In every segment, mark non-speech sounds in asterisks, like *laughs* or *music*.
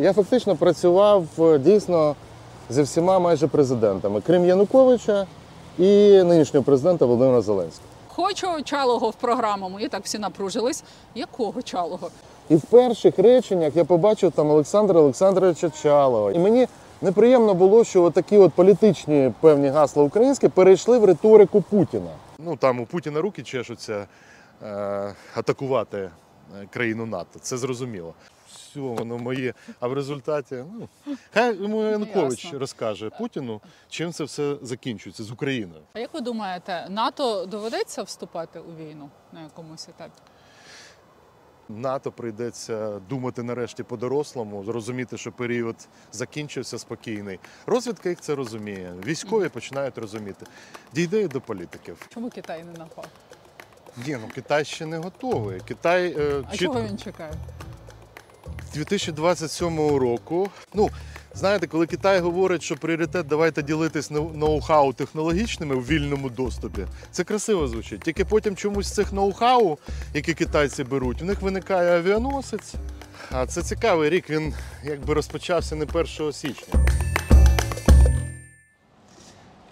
я фактично працював е, дійсно зі всіма майже президентами, крім Януковича і нинішнього президента Володимира Зеленського. Хочу чалого в програму. Мої так всі напружились. Якого чалого? І в перших реченнях я побачив там Олександра Олександровича Чалова. І мені неприємно було, що такі от політичні певні гасла українські перейшли в риторику Путіна. Ну там у Путіна руки чешуться е, атакувати е, країну НАТО. Це зрозуміло. Воно моє. А в результаті, ну хай йому Янукович ясно. розкаже Путіну, чим це все закінчується з Україною. А як ви думаєте, НАТО доведеться вступати у війну на якомусь етапі? НАТО прийдеться думати нарешті по-дорослому, зрозуміти, що період закінчився спокійний. Розвідка їх це розуміє. Військові починають розуміти. Дійде і до політиків. Чому Китай не напав? Ні, ну Китай ще не готовий. Китай е, А чітко- чого він чекає? 2027 року. Ну, знаєте, коли Китай говорить, що пріоритет давайте ділитись ноу- ноу-хау технологічними у вільному доступі, це красиво звучить. Тільки потім чомусь з цих ноу-хау, які китайці беруть, у них виникає авіаносець. А це цікавий рік. Він якби розпочався не 1 січня.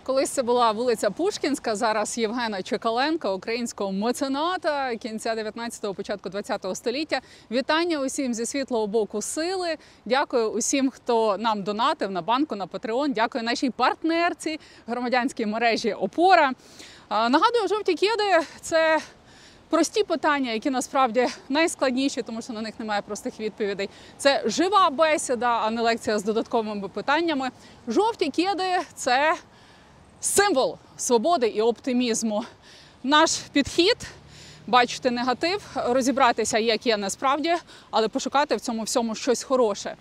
Колись це була вулиця Пушкінська, зараз Євгена Чекаленка, українського мецената кінця 19-го, початку 20-го століття. Вітання усім зі світлого боку сили. Дякую усім, хто нам донатив на банку, на Patreon. Дякую нашій партнерці громадянській мережі Опора. Нагадую, жовті кеди це прості питання, які насправді найскладніші, тому що на них немає простих відповідей. Це жива бесіда, а не лекція з додатковими питаннями. Жовті кеди це символ свободи і оптимізму. Наш підхід бачити негатив, розібратися, як є насправді, але пошукати в цьому всьому щось хороше.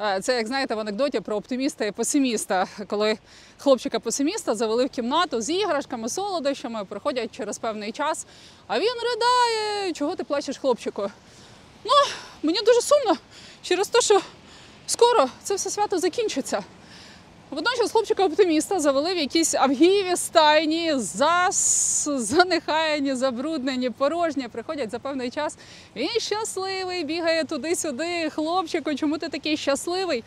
Е, Це як знаєте в анекдоті про оптиміста і песиміста, коли хлопчика-песиміста завели в кімнату з іграшками, солодощами, приходять через певний час, а він ридає. Чого ти плачеш, хлопчику? Ну, мені дуже сумно через те, що скоро це все свято закінчиться. Водночас хлопчика оптиміста завели в якісь авгієві стайні, зас, занехаяні, забруднені, порожні. Приходять за певний час. Він щасливий, бігає туди-сюди. Хлопчику, чому ти такий щасливий?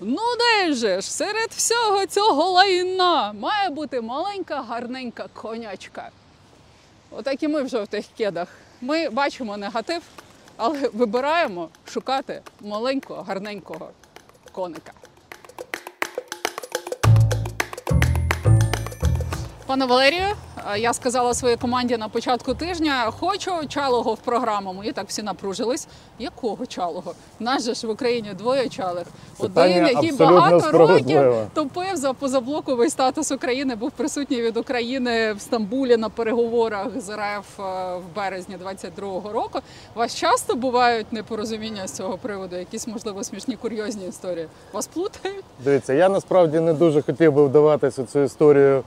Ну де ж, серед всього цього лайна має бути маленька, гарненька конячка. Отак і ми в жовтих кедах. Ми бачимо негатив, але вибираємо шукати маленького, гарненького коника. Пане Валерію, е, я сказала своїй команді на початку тижня, хочу чалого в програму. Мої так всі напружились. Якого чалого? Нас же ж в Україні двоє чалих. Один, який багато років топив за позаблоковий статус України, був присутній від України в Стамбулі на переговорах з РФ е, в березні 22-го року. У Вас часто бувають непорозуміння з цього приводу, якісь можливо смішні курйозні історії. Вас плутають? Дивіться, я насправді не дуже хотів би вдаватися у цю історію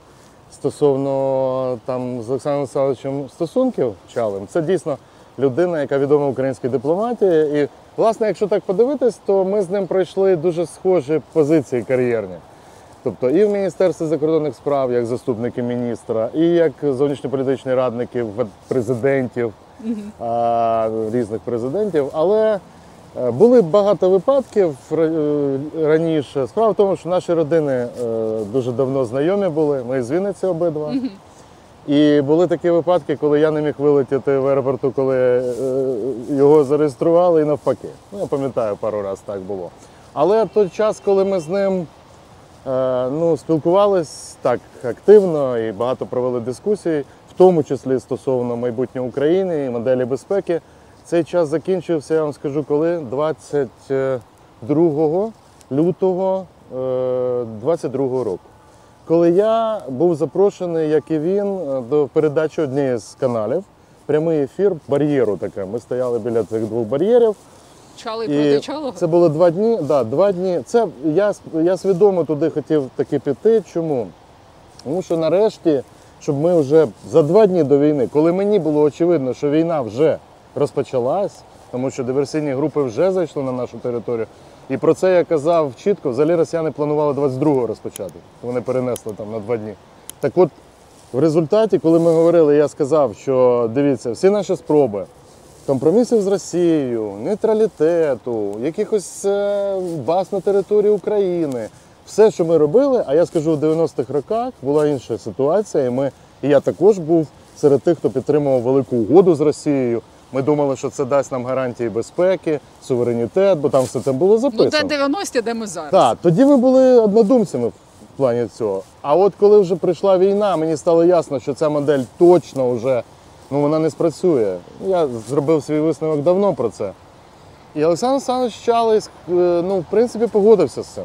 стосовно там з Олександром Олександровичем стосунків Чалим. Це дійсно людина, яка відома в українській дипломатії. І, власне, якщо так подивитись, то ми з ним пройшли дуже схожі позиції кар'єрні. Тобто і в Міністерстві закордонних справ, як заступники міністра, і як зовнішньополітичні радники президентів, а, різних президентів. Але були багато випадків е, раніше. Справа в тому, що наші родини е, дуже давно знайомі були. Ми з Вінниці обидва. І були такі випадки, коли я не міг вилетіти в аеропорту, коли е, його зареєстрували, і навпаки. Ну, я пам'ятаю, пару разів так було. Але той час, коли ми з ним е, ну, спілкувались так активно і багато провели дискусій, в тому числі стосовно майбутнього України і моделі безпеки, цей час закінчився, я вам скажу, коли 22 лютого е, 22 року коли я був запрошений, як і він, е, до передачі однієї з каналів. Прямий ефір бар'єру таке. Ми стояли біля цих двох бар'єрів. Чалий проти чалого? це було два дні. Да, два дні. Це я, я свідомо туди хотів таки піти. Чому? Тому що нарешті, щоб ми вже за два дні до війни, коли мені було очевидно, що війна вже розпочалась, тому що диверсійні групи вже зайшли на нашу територію. І про це я казав чітко. Взагалі росіяни планували 22-го розпочати. Вони перенесли там на два дні. Так от, в результаті, коли ми говорили, я сказав, що дивіться, всі наші спроби компромісів з Росією, нейтралітету, якихось е, баз на території України. Все, що ми робили, а я скажу, в 90-х роках була інша ситуація, і ми, і я також був серед тих, хто підтримував велику угоду з Росією. Ми думали, що це дасть нам гарантії безпеки, суверенітет, бо там все це було Ну, записано. де 90-ті, де ми зараз. Так, тоді ми були однодумцями в плані цього. А от коли вже прийшла війна, мені стало ясно, що ця модель точно вже ну, вона не спрацює. Я зробив свій висновок давно про це. І Олександр Олександрович Чалий, е, ну, в принципі, погодився з цим.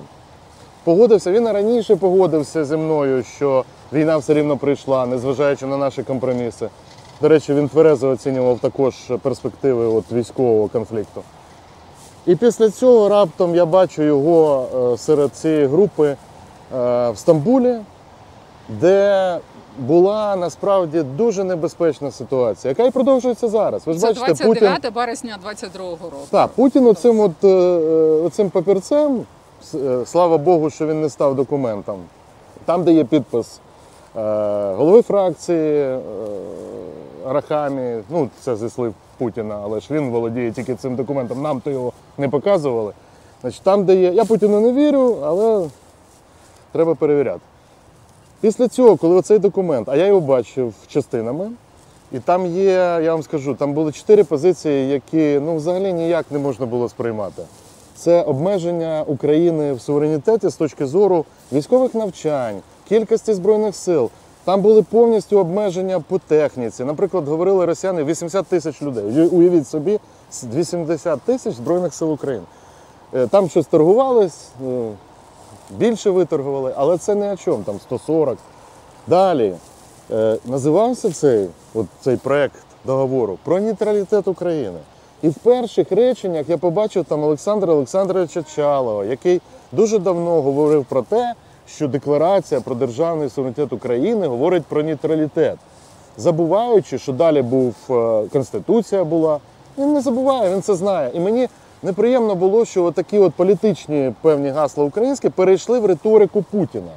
Погодився, він раніше погодився зі мною, що війна все рівно прийшла, незважаючи на наші компроміси. До речі, він тверезо оцінював також перспективи от військового конфлікту. І після цього раптом я бачу його е, серед цієї групи е, в Стамбулі, де була насправді дуже небезпечна ситуація, яка і продовжується зараз. Ви ж Це бачите, 29 Путін. березня 22-го року. Так, Путін оцим, от, е, оцим папірцем, слава Богу, що він не став документом. Там, де є підпис голови фракції Арахамі, ну це зі Путіна, але ж він володіє тільки цим документом. Нам то його не показували. Значить, там, де є. Я Путіну не вірю, але треба перевіряти. Після цього, коли оцей документ, а я його бачив частинами, і там є, я вам скажу, там були чотири позиції, які ну, взагалі ніяк не можна було сприймати. Це обмеження України в суверенітеті з точки зору військових навчань, кількості збройних сил. Там були повністю обмеження по техніці. Наприклад, говорили росіяни 80 тисяч людей. Уявіть собі, 80 тисяч збройних сил України. Е, Там щось торгувались, е, більше виторгували, але це не о чому, там 140. Далі е, називався цей, от цей проект договору про нейтралітет України. І в перших реченнях я побачив там Олександра Олександровича Чалова, який дуже давно говорив про те, що декларація про державний суверенітет України говорить про нейтралітет, забуваючи, що далі був е, Конституція була. Він не забуває, він це знає. І мені неприємно було, що такі от політичні певні гасла українські перейшли в риторику Путіна.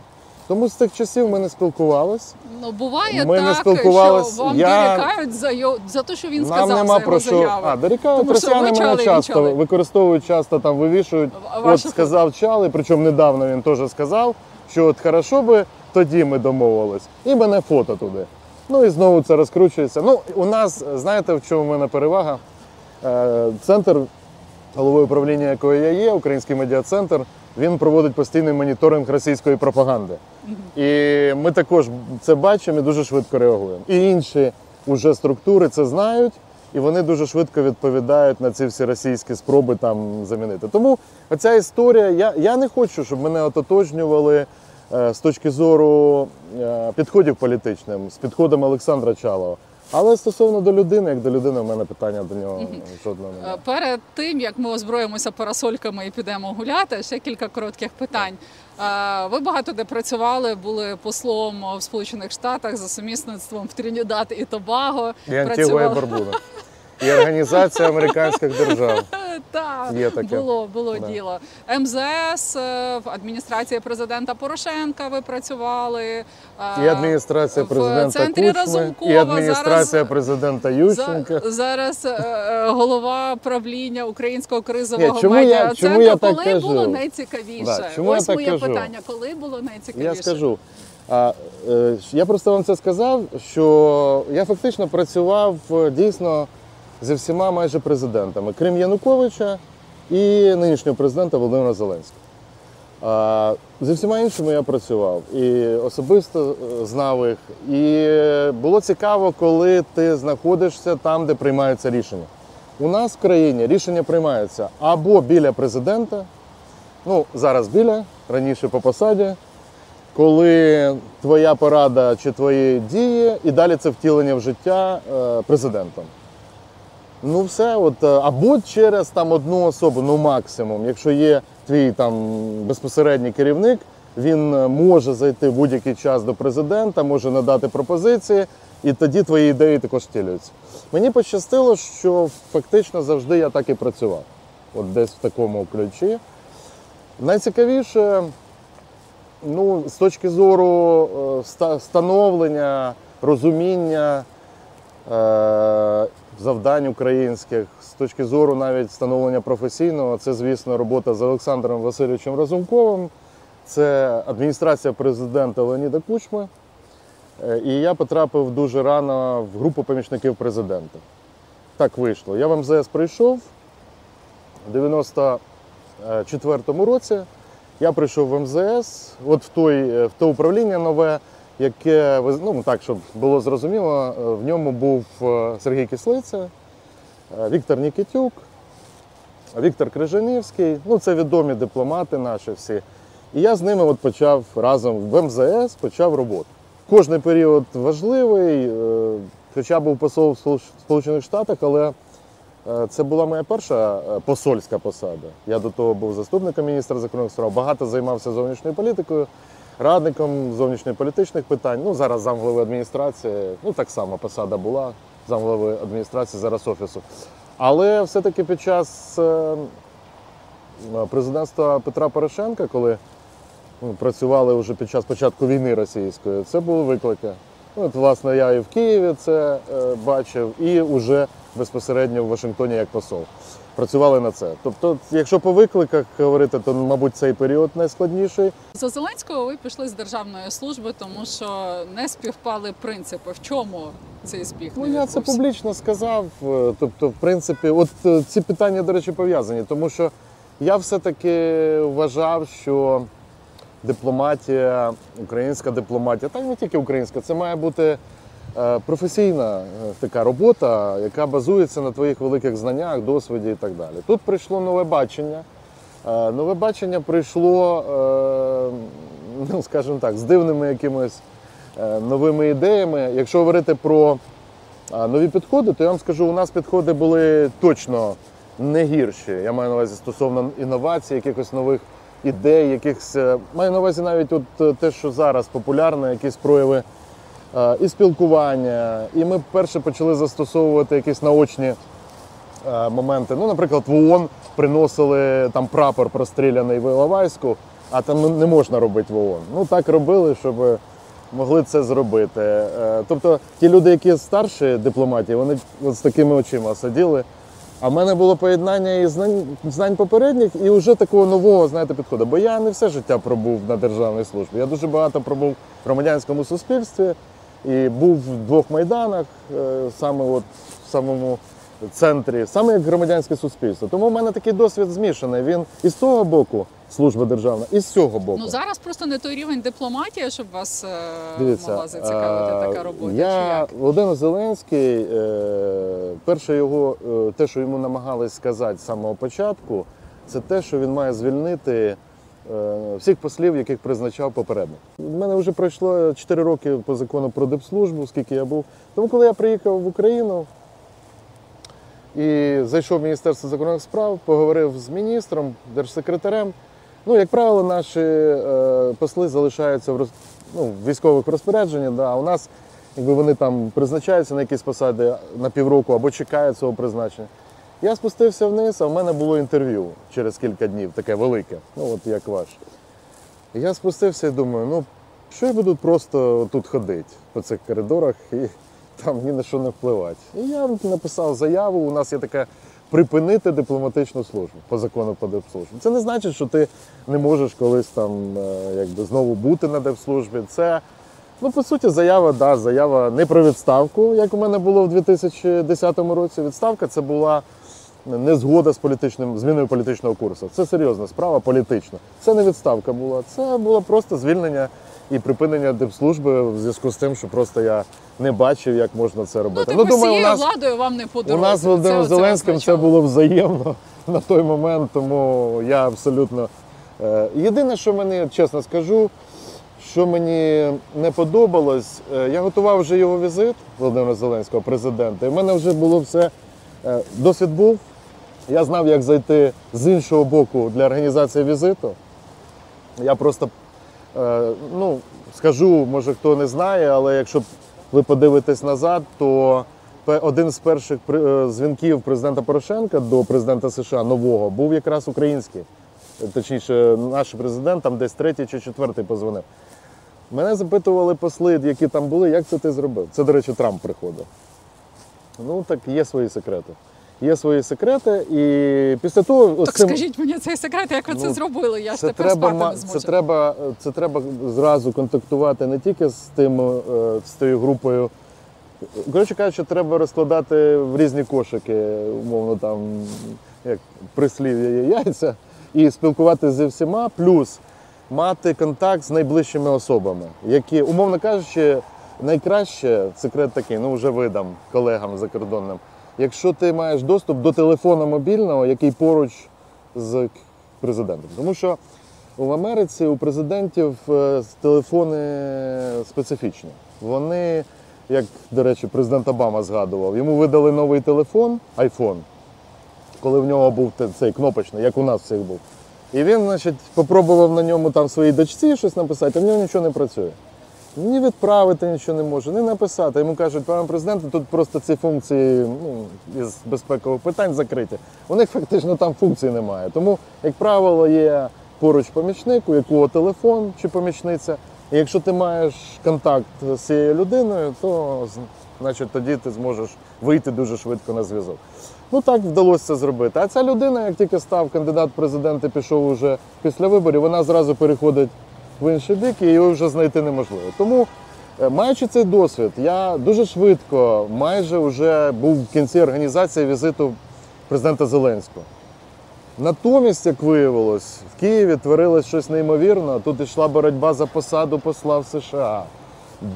Тому з тих часів ми не спілкувались. Ну буває Ми не так, спілкувались. що вам Я- дорікають за, його, за те, що він Нам сказав нема за його про що. заяви. А, дорікають росіяни мене часто використовують часто там вивішують. А От сказав Чали, причому недавно він теж сказав, що от хорошо би тоді ми домовились, і мене фото туди. Ну і знову це розкручується. Ну, у нас, знаєте, в чому в мене перевага? Е, Центр, головою управління якої я є, Український медіа-центр, він проводить постійний моніторинг російської пропаганди. І ми також це бачимо і дуже швидко реагуємо. І інші уже структури це знають, і вони дуже швидко відповідають на ці всі російські спроби там замінити. Тому оця історія, я, я не хочу, щоб мене ототожнювали з точки зору е, підходів політичним, з підходом Олександра Чалова. Але стосовно до людини, як до людини, в мене питання до нього жодного Е, немає. Перед тим як ми озброїмося парасольками і підемо гуляти, ще кілька коротких питань. Е, Ви багато де працювали, були послом в Сполучених Штатах за сумісництвом в Тринідад і Тобаго. І Антигуа і Барбуда. І Організація американських держав. Так, Є таке. було, було Да. діло. МЗС, е, в адміністрації президента Порошенка ви працювали. е, І адміністрація в президента центрі Кучми, Разумкова і адміністрація зараз- президента За, Ющенка. зараз е, е, голова правління українського кризового Ні, чому я- медіа чому я так коли кажу? було найцікавіше? Да, чому я Ось так моє кажу? питання. Коли було найцікавіше? Я скажу. А, е, я просто вам це сказав, що я фактично працював е, дійсно зі всіма майже президентами, крім Януковича і нинішнього президента Володимира Зеленського. А, зі всіма іншими я працював і особисто е, знав їх. І було цікаво, коли ти знаходишся там, де приймаються рішення. У нас в країні рішення приймаються або біля президента, ну зараз біля, раніше по посаді, коли твоя порада чи твої дії, і далі це втілення в життя е, президентом. Ну, все, от, е, або через там одну особу, ну максимум. Якщо є твій там безпосередній керівник, він е, може зайти будь-який час до президента, може надати пропозиції, і тоді твої ідеї також втілюються. Мені пощастило, що фактично завжди я так і працював. От десь в такому ключі. Найцікавіше, ну, з точки зору е, ста- становлення, розуміння, е, завдань українських, з точки зору навіть встановлення професійного, це, звісно, робота з Олександром Васильовичем Разумковим, це адміністрація президента Леоніда Кучми. Е, І я потрапив дуже рано в групу помічників президента. Так вийшло. Я в МЗС прийшов у 94-му році. Я прийшов в МЗС, от в, той, е, в те управління нове, яке ну, так, щоб було зрозуміло, е, в ньому був е, Сергій Кислиця, е, Віктор Нікітюк, Віктор Крижанівський. Ну, це відомі дипломати наші всі. І я з ними от почав разом в МЗС почав роботу. Кожний період важливий, хоча був посол в Сполучених Штатах, але це була моя перша посольська посада. Я до того був заступником міністра закордонних справ, багато займався зовнішньою політикою, радником зовнішньополітичних питань. Ну, зараз замглави адміністрації, ну так само посада була замглави адміністрації, зараз офісу. Але все-таки під час е, президентства Петра Порошенка, коли ну, працювали вже під час початку війни російської, це були виклики. Ну, От, власне, я і в Києві це е, бачив, і вже безпосередньо в Вашингтоні як посол. Працювали на це. Тобто, якщо по викликах говорити, то, мабуть, цей період найскладніший. За Зеленського ви пішли з державної служби, тому що не співпали принципи. В чому цей збіг? Ну, я це публічно сказав. Е, Тобто, в принципі, от е, ці питання, до речі, пов'язані, тому що я все-таки вважав, що дипломатія, українська дипломатія, та й не тільки українська, це має бути професійна е, така робота, яка базується на твоїх великих знаннях, досвіді і так далі. Тут прийшло нове бачення. Е, Нове бачення прийшло, е, ну скажімо так, з дивними якимись е, новими ідеями. Якщо говорити про нові підходи, то я вам скажу, у нас підходи були точно не гірші. Я маю на увазі стосовно інновацій, якихось нових ідей, якихось е, маю на увазі навіть от е, те, що зараз популярно, якісь прояви е, і спілкування. І ми перше почали застосовувати якісь наочні е, моменти. Ну, наприклад, в ООН приносили там прапор простріляний в Іловайську, а там не можна робити в ООН. Ну так робили, щоб могли це зробити. Е, Тобто ті люди, які старші дипломатії, вони от з такими очима сиділи. А в мене було поєднання і знань, знань попередніх, і вже такого нового, знаєте, підходу. Бо я не все життя пробув на державній службі. Я дуже багато пробув в громадянському суспільстві і був в двох майданах, е, саме от в самому центрі, саме як громадянське суспільство. Тому в мене такий досвід змішаний. Він і з того боку служба державна, і з цього боку. Ну зараз просто не той рівень дипломатії, щоб вас е, Дивіться, могла зацікавити е, така робота. чи Я? Володимир Зеленський, перше його, те, що йому намагались сказати з самого початку, це те, що він має звільнити всіх послів, яких призначав попередник. У мене вже пройшло 4 роки по закону про дипслужбу, скільки я був. Тому, коли я приїхав в Україну і зайшов в Міністерство закордонних справ, поговорив з міністром, держсекретарем. Ну, як правило, наші е, посли залишаються в, ну, військових розпорядженнях. Да. А у нас, якби вони там призначаються на якісь посади на півроку або чекають цього призначення. Я спустився вниз, а в мене було інтерв'ю через кілька днів, таке велике, ну от як ваш. І Я спустився і думаю, ну що я буду просто тут ходити по цих коридорах і там ні на що не впливати. І я написав заяву. У нас є така припинити дипломатичну службу по закону про дипслужбу. Це не значить, що ти не можеш колись там е, якби знову бути на дипслужбі. Це ну по суті заява, да, заява не про відставку, як у мене було в 2010 році. Відставка це була не згода з політичним зміною політичного курсу. Це серйозна справа політична. Це не відставка була, це було просто звільнення і припинення дипслужби в зв'язку з тим, що просто я не бачив, як можна це Ну, робити. типу, з цією владою вам не по у нас з Володимиром Зеленським це було взаємно *laughs* на той момент, тому я абсолютно. е, Єдине, що мені, чесно скажу, що мені не подобалось, е, я готував вже його візит Володимира Зеленського, президента, і в мене вже було все. е, Досвід був. Я знав, як зайти з іншого боку для організації візиту. Я просто е, ну, скажу, може хто не знає, але якщо ви подивитесь назад, то один з перших е, дзвінків президента Порошенка до президента США нового був якраз український. Точніше, наш президент там десь третій чи четвертий позвонив. Мене запитували посли, які там були, як це ти зробив. Це, до речі, Трамп приходив. Ну так є свої секрети. Є свої секрети, і після того Так цим- скажіть мені цей секрет, як ви це Ну, зробили? Я ж це тепер треба, спати не зможу. це треба, це треба зразу контактувати не тільки з тим, е, з тією групою. Коротше кажучи, треба розкладати в різні кошики, умовно там, як прислів'я є яйця, і спілкуватися зі всіма, плюс мати контакт з найближчими особами, які, умовно кажучи, найкраще секрет такий, ну вже видам колегам закордонним. Якщо ти маєш доступ до телефону мобільного, який поруч з президентом. Тому що в Америці у президентів е, телефони специфічні. Вони, як, до речі, президент Обама згадував, йому видали новий телефон, iPhone, коли в нього був цей кнопочний, як у нас всіх був. І він, значить, попробував на ньому там своїй дочці щось написати, а в нього нічого не працює. Ні відправити нічого не може, ні написати. Йому кажуть, пане президенте, тут просто ці функції ну, із безпекових питань закриті. У них фактично там функцій немає. Тому, як правило, є поруч помічник, у якого телефон чи помічниця. І якщо ти маєш контакт з цією людиною, то значить тоді ти зможеш вийти дуже швидко на зв'язок. Ну так вдалося це зробити. А ця людина, як тільки став кандидат в президенти, пішов уже після виборів, вона зразу переходить в інший бік і його вже знайти неможливо. Тому, е, маючи цей досвід, я дуже швидко, майже вже був в кінці організації візиту президента Зеленського. Натомість, як виявилось, в Києві творилось щось неймовірне. Тут йшла боротьба за посаду посла в США.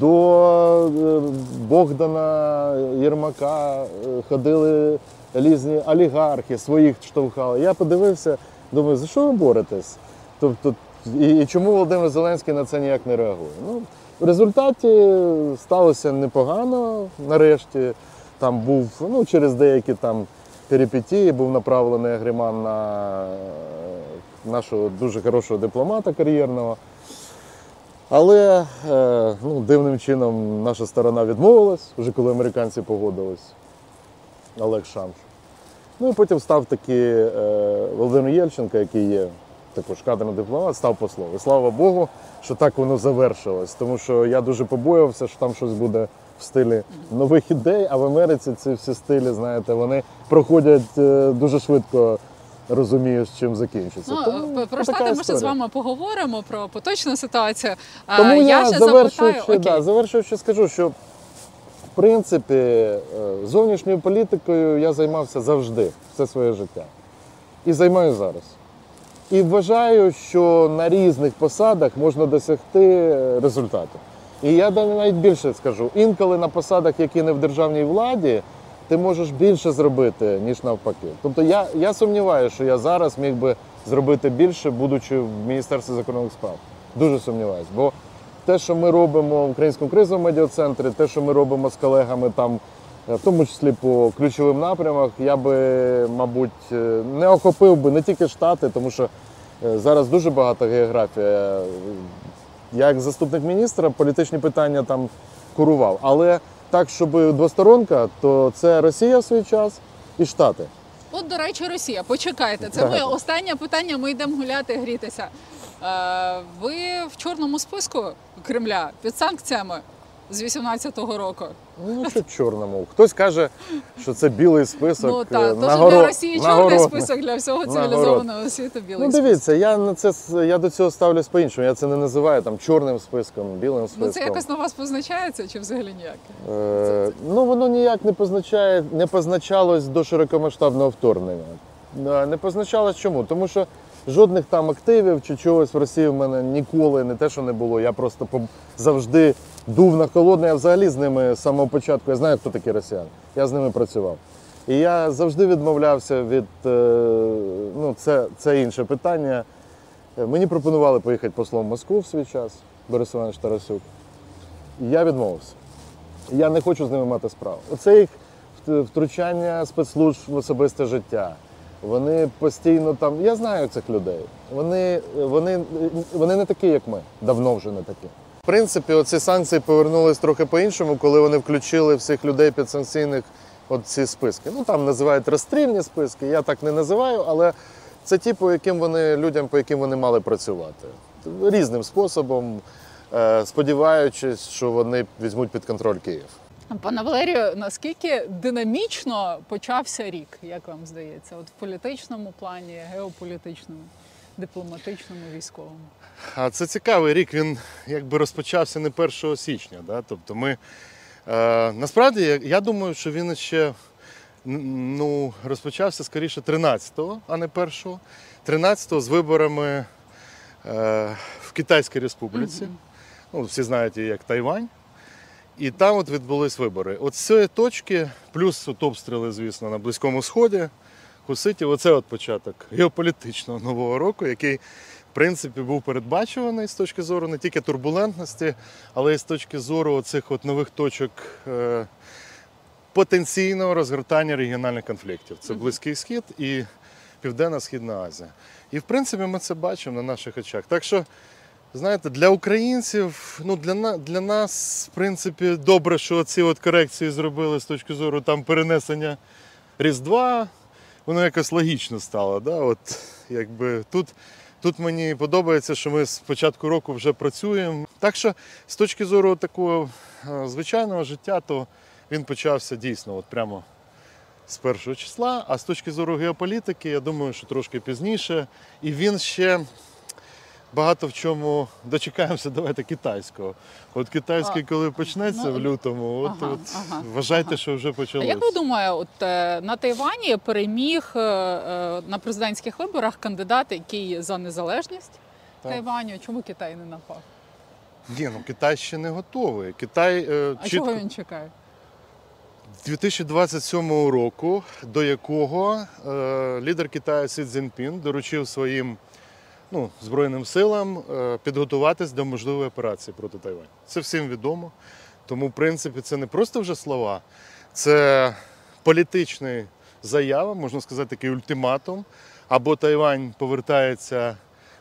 До е, Богдана Єрмака е, ходили різні олігархи, своїх штовхали. Я подивився, думаю, за що ви боретесь? Тобто, і, і чому Володимир Зеленський на це ніяк не реагує? Ну, в результаті сталося непогано. Нарешті там був ну, через деякі там перипетії був направлений агриман на е, нашого дуже хорошого дипломата кар'єрного. Але е, ну, дивним чином наша сторона відмовилась, вже коли американці погодились. Олег Шамш. Ну і потім став такий е, Володимир Єльченко, який є також кадрний дипломат, став послом. І слава Богу, що так воно завершилось. Тому що я дуже побоювався, що там щось буде в стилі нових ідей, а в Америці ці всі стилі, знаєте, вони проходять е, дуже швидко, розумієш, чим закінчиться. Ну, Тому про штати ми ще з вами поговоримо про поточну ситуацію. Тому я, я ще завершуючи, запитаю, да, завершуючи, скажу, що в принципі е, зовнішньою політикою я займався завжди, все своє життя. І займаю зараз. І вважаю, що на різних посадах можна досягти е, результату. І я навіть більше скажу: інколи на посадах, які не в державній владі, ти можеш більше зробити, ніж навпаки. Тобто я, я сумніваюся, що я зараз міг би зробити більше, будучи в Міністерстві закордонних справ. Дуже сумніваюся. Бо те, що ми робимо в Українському кризовому медіа-центрі, те, що ми робимо з колегами там, в тому числі по ключовим напрямах, я би, мабуть, е, не охопив би не тільки Штати, тому що е, зараз дуже багата географія. Я як заступник міністра політичні питання там курував. Але так, щоб двосторонка, то це Росія в свій час і Штати. От, до речі, Росія, почекайте. Це моє останнє питання. Ми йдемо гуляти, грітися. Е, ви в чорному списку Кремля під санкціями з 18-го року. Ну, що чорному. Хтось каже, що це білий список. ну е, так, нагоро- для Росії чорний список для всього Нагород. цивілізованого світу білий Ну дивіться, я на це я до цього ставлюсь по-іншому. Я це не називаю там чорним списком, білим списком. Ну це якось на вас позначається чи взагалі ніяк? Е, ну воно ніяк не позначає, не позначалось до широкомасштабного вторгнення. Не позначалось чому? Тому що жодних там активів чи чогось в Росії в мене ніколи не те, що не було. Я просто завжди дув на холодне. Я взагалі з ними з самого початку. Я знаю, хто такі росіяни. Я з ними працював. І я завжди відмовлявся від е, ну, це, це інше питання. Е, Мені пропонували поїхати послом в Москву в свій час, Борис Іванович Тарасюк. Я відмовився. Я не хочу з ними мати справу. Оце їх втручання спецслужб в особисте життя. Вони постійно там. Я знаю цих людей. Вони, вони, вони не такі, як ми. Давно вже не такі. Принципі, оці санкції повернулись трохи по-іншому, коли вони включили всіх людей підсанкційних от ці списки. Ну там називають розстрільні списки. Я так не називаю, але це ті, по яким вони людям, по яким вони мали працювати. Різним способом, е, сподіваючись, що вони візьмуть під контроль Київ. Пане Валерію, наскільки динамічно почався рік, як вам здається, от в політичному плані, геополітичному, дипломатичному, військовому? А це цікавий рік. Він якби розпочався не 1 січня. Да? Тобто ми е, насправді я, думаю, що він ще ну, розпочався скоріше 13-го, а не 1-го. 13-го з виборами е, в Китайській Республіці. Ну, всі знають її як Тайвань. І там от відбулись вибори. От з цієї точки, плюс от обстріли, звісно, на Близькому Сході, Хуситів, оце от початок геополітичного нового року, який, в принципі, був передбачуваний з точки зору не тільки турбулентності, але й з точки зору цих от нових точок е, потенційного розгортання регіональних конфліктів. Це Близький Схід і Південно-Східна Азія. І в принципі ми це бачимо на наших очах. Так що, знаєте, для українців, ну для, на- для нас, в принципі, добре, що ці от корекції зробили з точки зору там перенесення Різдва. Воно якось логічно стало. Да? От, якби, тут, тут мені подобається, що ми з початку року вже працюємо. Так що з точки зору такого е, звичайного життя, то він почався дійсно от прямо з першого числа. А з точки зору геополітики, я думаю, що трошки пізніше. І він ще багато в чому дочекаємося, давайте китайського. От китайський, коли почнеться ну, в лютому, от, ага, от ага, вважайте, ага. що вже А почалося. як ви думаєте, от е, на Тайвані переміг е, е, на президентських виборах кандидат, який за незалежність Так. Тайваню? Чому Китай не напав? Ні, ну Китай ще не готовий. Китай е, А чітко чого він чекає? 2027 року, до якого е, лідер Китаю Сі Цзіньпін доручив своїм ну, Збройним силам е, підготуватись до можливої операції проти Тайваню. Це всім відомо. Тому, в принципі, це не просто вже слова, це політична заява, можна сказати, такий ультиматум. Або Тайвань повертається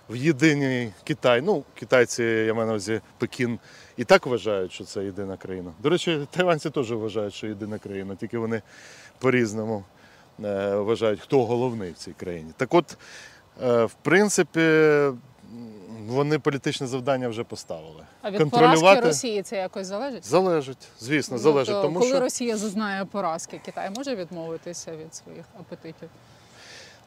в єдиний Китай. Ну, китайці, я маю на увазі Пекін, і так вважають, що це єдина країна. До речі, тайванці теж вважають, що єдина країна, тільки вони по-різному е, вважають, хто головний в цій країні. Так от, в принципі, вони політичне завдання вже поставили. А від поразки Росії це якось залежить? залежить, звісно, Ну, залежить. то тому коли що Росія зазнає поразки, Китай може відмовитися від своїх апетитів?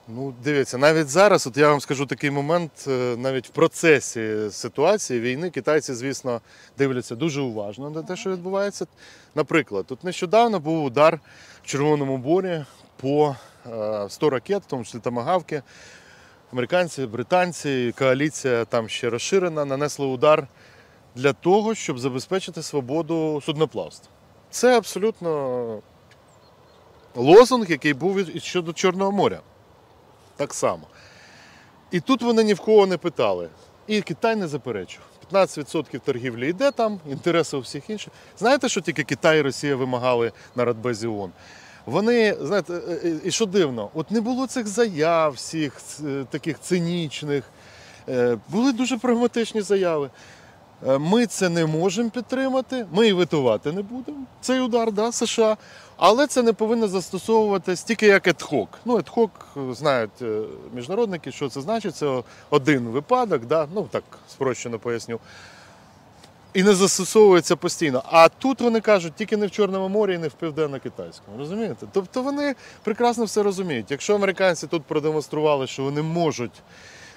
Ну, дивіться, навіть зараз, от я вам скажу такий момент, е, навіть в процесі ситуації війни китайці, звісно, дивляться дуже уважно на те, що відбувається. Наприклад, тут нещодавно був удар в Червоному борі по е, 100 ракет, в тому числі тамагавки. Американці, британці, коаліція там ще розширена, нанесли удар для того, щоб забезпечити свободу судноплавства. Це абсолютно лозунг, який був і щодо Чорного моря. Так само. І тут вони ні в кого не питали. І Китай не заперечив. 15% торгівлі йде там, інтереси у всіх інших. Знаєте, що тільки Китай і Росія вимагали на Радбезі ООН? Вони, знаєте, е, е, і що дивно, от не було цих заяв всіх е, таких цинічних. Були дуже прагматичні заяви. Ми це не можемо підтримати, ми і витувати не будемо. Цей удар, да, США. Але це не повинно застосовуватись тільки як едхок. Ну, едхок е, знають міжнародники, що це значить. Це один випадок, да? ну так спрощено поясню. І не застосовується постійно. А тут вони кажуть, тільки не в Чорному морі і не в Південно-Китайському. Розумієте? Тобто вони прекрасно все розуміють. Якщо американці тут продемонстрували, що вони можуть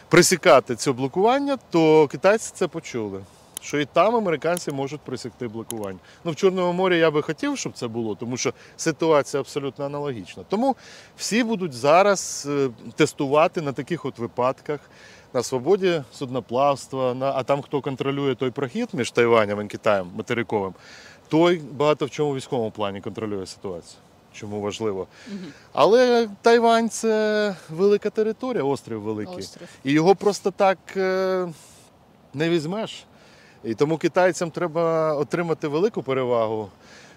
присікати це блокування, то китайці це почули. Що і там американці можуть присікти блокування. Ну, в Чорному морі я би хотів, щоб це було, тому що ситуація абсолютно аналогічна. Тому всі будуть зараз е, тестувати на таких от випадках на свободі судноплавства, на, а там хто контролює той прохід між Тайванем і Китаєм материковим, той багато в чому військовому плані контролює ситуацію. Чому важливо. Але Тайвань це велика територія, острів великий. Острів. І його просто так е, не візьмеш. І тому китайцям треба отримати велику перевагу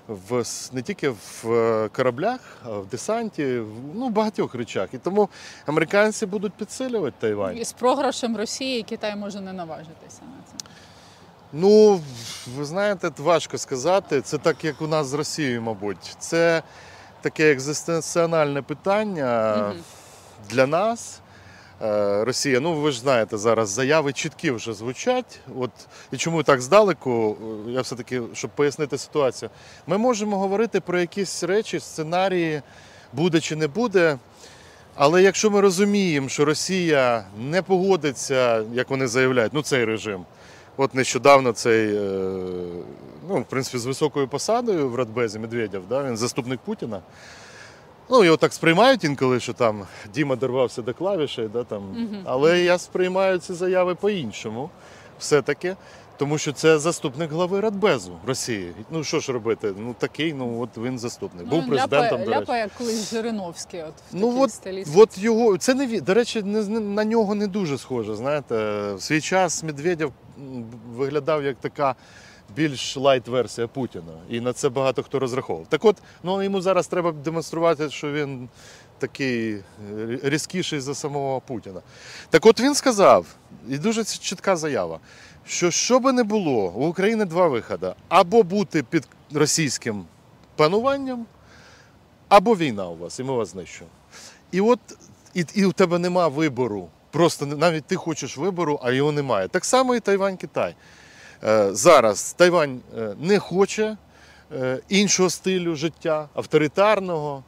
в, не тільки в е, кораблях, а в десанті, в ну, багатьох речах. І тому американці будуть підсилювати Тайвань. І з програшем Росії Китай може не наважитися на це. Ну, ви знаєте, важко сказати. Це так, як у нас з Росією, мабуть. Це таке екзистенціональне питання Мгм. для нас. Е, Росія. Ну, ви ж знаєте, зараз заяви чіткі вже звучать. От і чому так здалеку? е, Я все-таки, щоб пояснити ситуацію. Ми можемо говорити про якісь речі, сценарії, буде чи не буде. Але якщо ми розуміємо, що Росія не погодиться, як вони заявляють, ну цей режим. От нещодавно цей, е, ну, в принципі, з високою посадою в Радбезі Медведєв, да, він заступник Путіна. Ну, його так сприймають інколи, що там Діма дорвався до клавішей, да, там. але я сприймаю ці заяви по-іншому, все-таки. Тому що це заступник глави Радбезу Росії. Ну що ж робити? Ну такий, ну от він заступник. Був президентом. ляпає, до речі. ляпає колись Жириновський. От, в Ну такій от, стилістиці. от його, це не до речі, не, на нього не дуже схоже. Знаєте, в свій час Медведєв виглядав як така більш лайт-версія Путіна. І на це багато хто розраховував. Так от, ну йому зараз треба демонструвати, що він такий е, різкіший за самого Путіна. Так от він сказав, і дуже чітка заява, що що би не було, у України два виходи: або бути під російським пануванням, або війна у вас, і ми вас знищимо. І от і, і у тебе нема вибору. Просто навіть ти хочеш вибору, а його немає. Так само і Тайвань-Китай. Е, зараз Тайвань е, не хоче е, іншого стилю життя, авторитарного.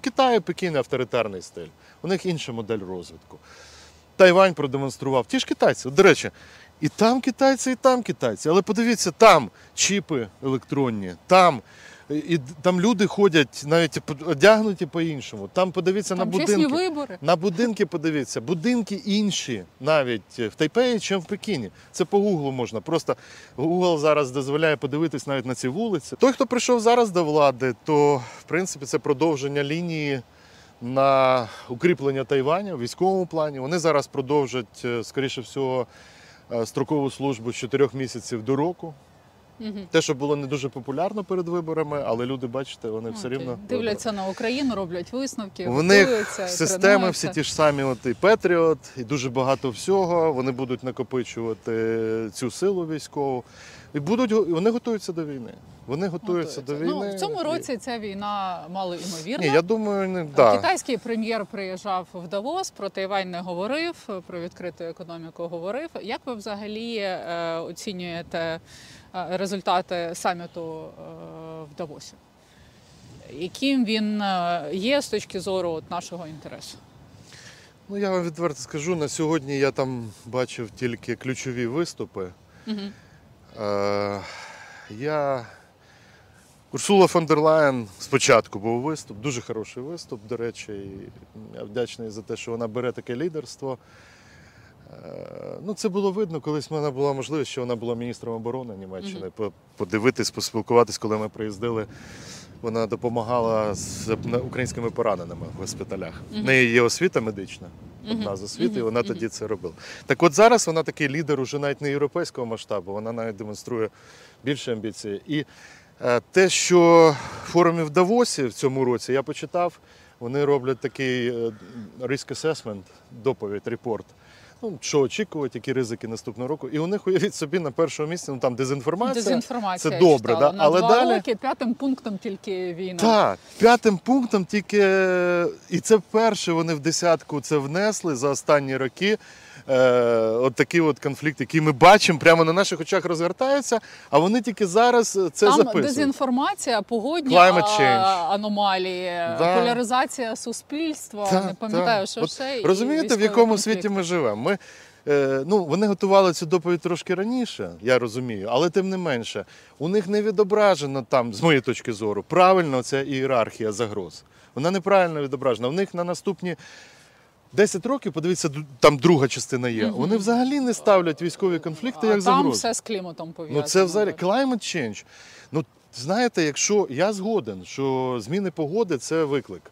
Китай Пекін авторитарний стиль. У них інша модель розвитку. Тайвань продемонстрував. Ті ж китайці, до речі, і там китайці, і там китайці. Але подивіться, там чіпи електронні, там. І там люди ходять навіть одягнуті по-іншому. Там подивіться Там на будинки. вибори. На будинки подивіться, будинки інші навіть в Тайпеї, чим в Пекіні. Це по Гуглу можна. Просто Google зараз дозволяє подивитись навіть на ці вулиці. Той, хто прийшов зараз до влади, то в принципі це продовження лінії на укріплення Тайваня в військовому плані. Вони зараз продовжать, е, скоріше всього, е, строкову службу з 4 місяців до року. Мгм. Те, що було не дуже популярно перед виборами, але люди, бачите, вони все рівно дивляться на Україну, роблять висновки. в них системи тренуються. всі ті ж самі, от і Петріот, і дуже багато всього. Вони будуть накопичувати цю силу військову. І будуть вони готуються до війни. Вони готуються до війни. Ну, в цьому році ця війна мало. Ні, я думаю, не да. Китайський прем'єр приїжджав в Давос, про Тайвань не говорив, про відкриту економіку говорив. Як ви взагалі е, оцінюєте результати саміту е, в Давосі? Яким він е, є з точки зору от, нашого інтересу? Ну я вам відверто скажу, на сьогодні я там бачив тільки ключові виступи. Угу. Е, я Урсула фон дер Лайен спочатку був виступ, дуже хороший виступ, до речі. Я вдячний за те, що вона бере таке лідерство. Е, Ну, це було видно, колись в мене була можливість, що вона була міністром оборони Німеччини. По- Подивитись, поспілкуватись, коли ми приїздили. Вона допомагала з українськими пораненими в госпіталях. В неї є освіта медична, одна з освіт, і вона тоді це робила. Так от зараз вона такий лідер уже навіть не європейського масштабу, вона навіть демонструє більше амбіції. І е, те, що в форумі в Давосі в цьому році я почитав, вони роблять такий е, risk assessment, доповідь, репорт. Ну, що очікувати, які ризики наступного року. І у них уявіть собі на першому місці, ну там дезінформація. Дезінформація. Це я добре, читала. да? На але два далі. роки п'ятим пунктом тільки війна. Так, п'ятим пунктом тільки і це вперше вони в десятку це внесли за останні роки. Е, от такий от конфлікт, який ми бачимо, прямо на наших очах розгортається, а вони тільки зараз це Там записують. дезінформація, погодні а, аномалії, Да. поляризація суспільства. Так, не пам'ятаю, так. що От ще. Розумієте, в якому конфлікт. світі ми живемо? Ми, е, ну, вони готували цю доповідь трошки раніше, я розумію, але тим не менше, у них не відображено там, з моєї точки зору, правильно ця ієрархія загроз. Вона неправильно відображена. У них на наступні 10 років, подивіться, там друга частина є. Вони взагалі не ставлять військові конфлікти А як там загрозу. все з кліматом пов'язано. Ну це взагалі climate change. Ну знаєте, якщо я згоден, що зміни погоди це виклик.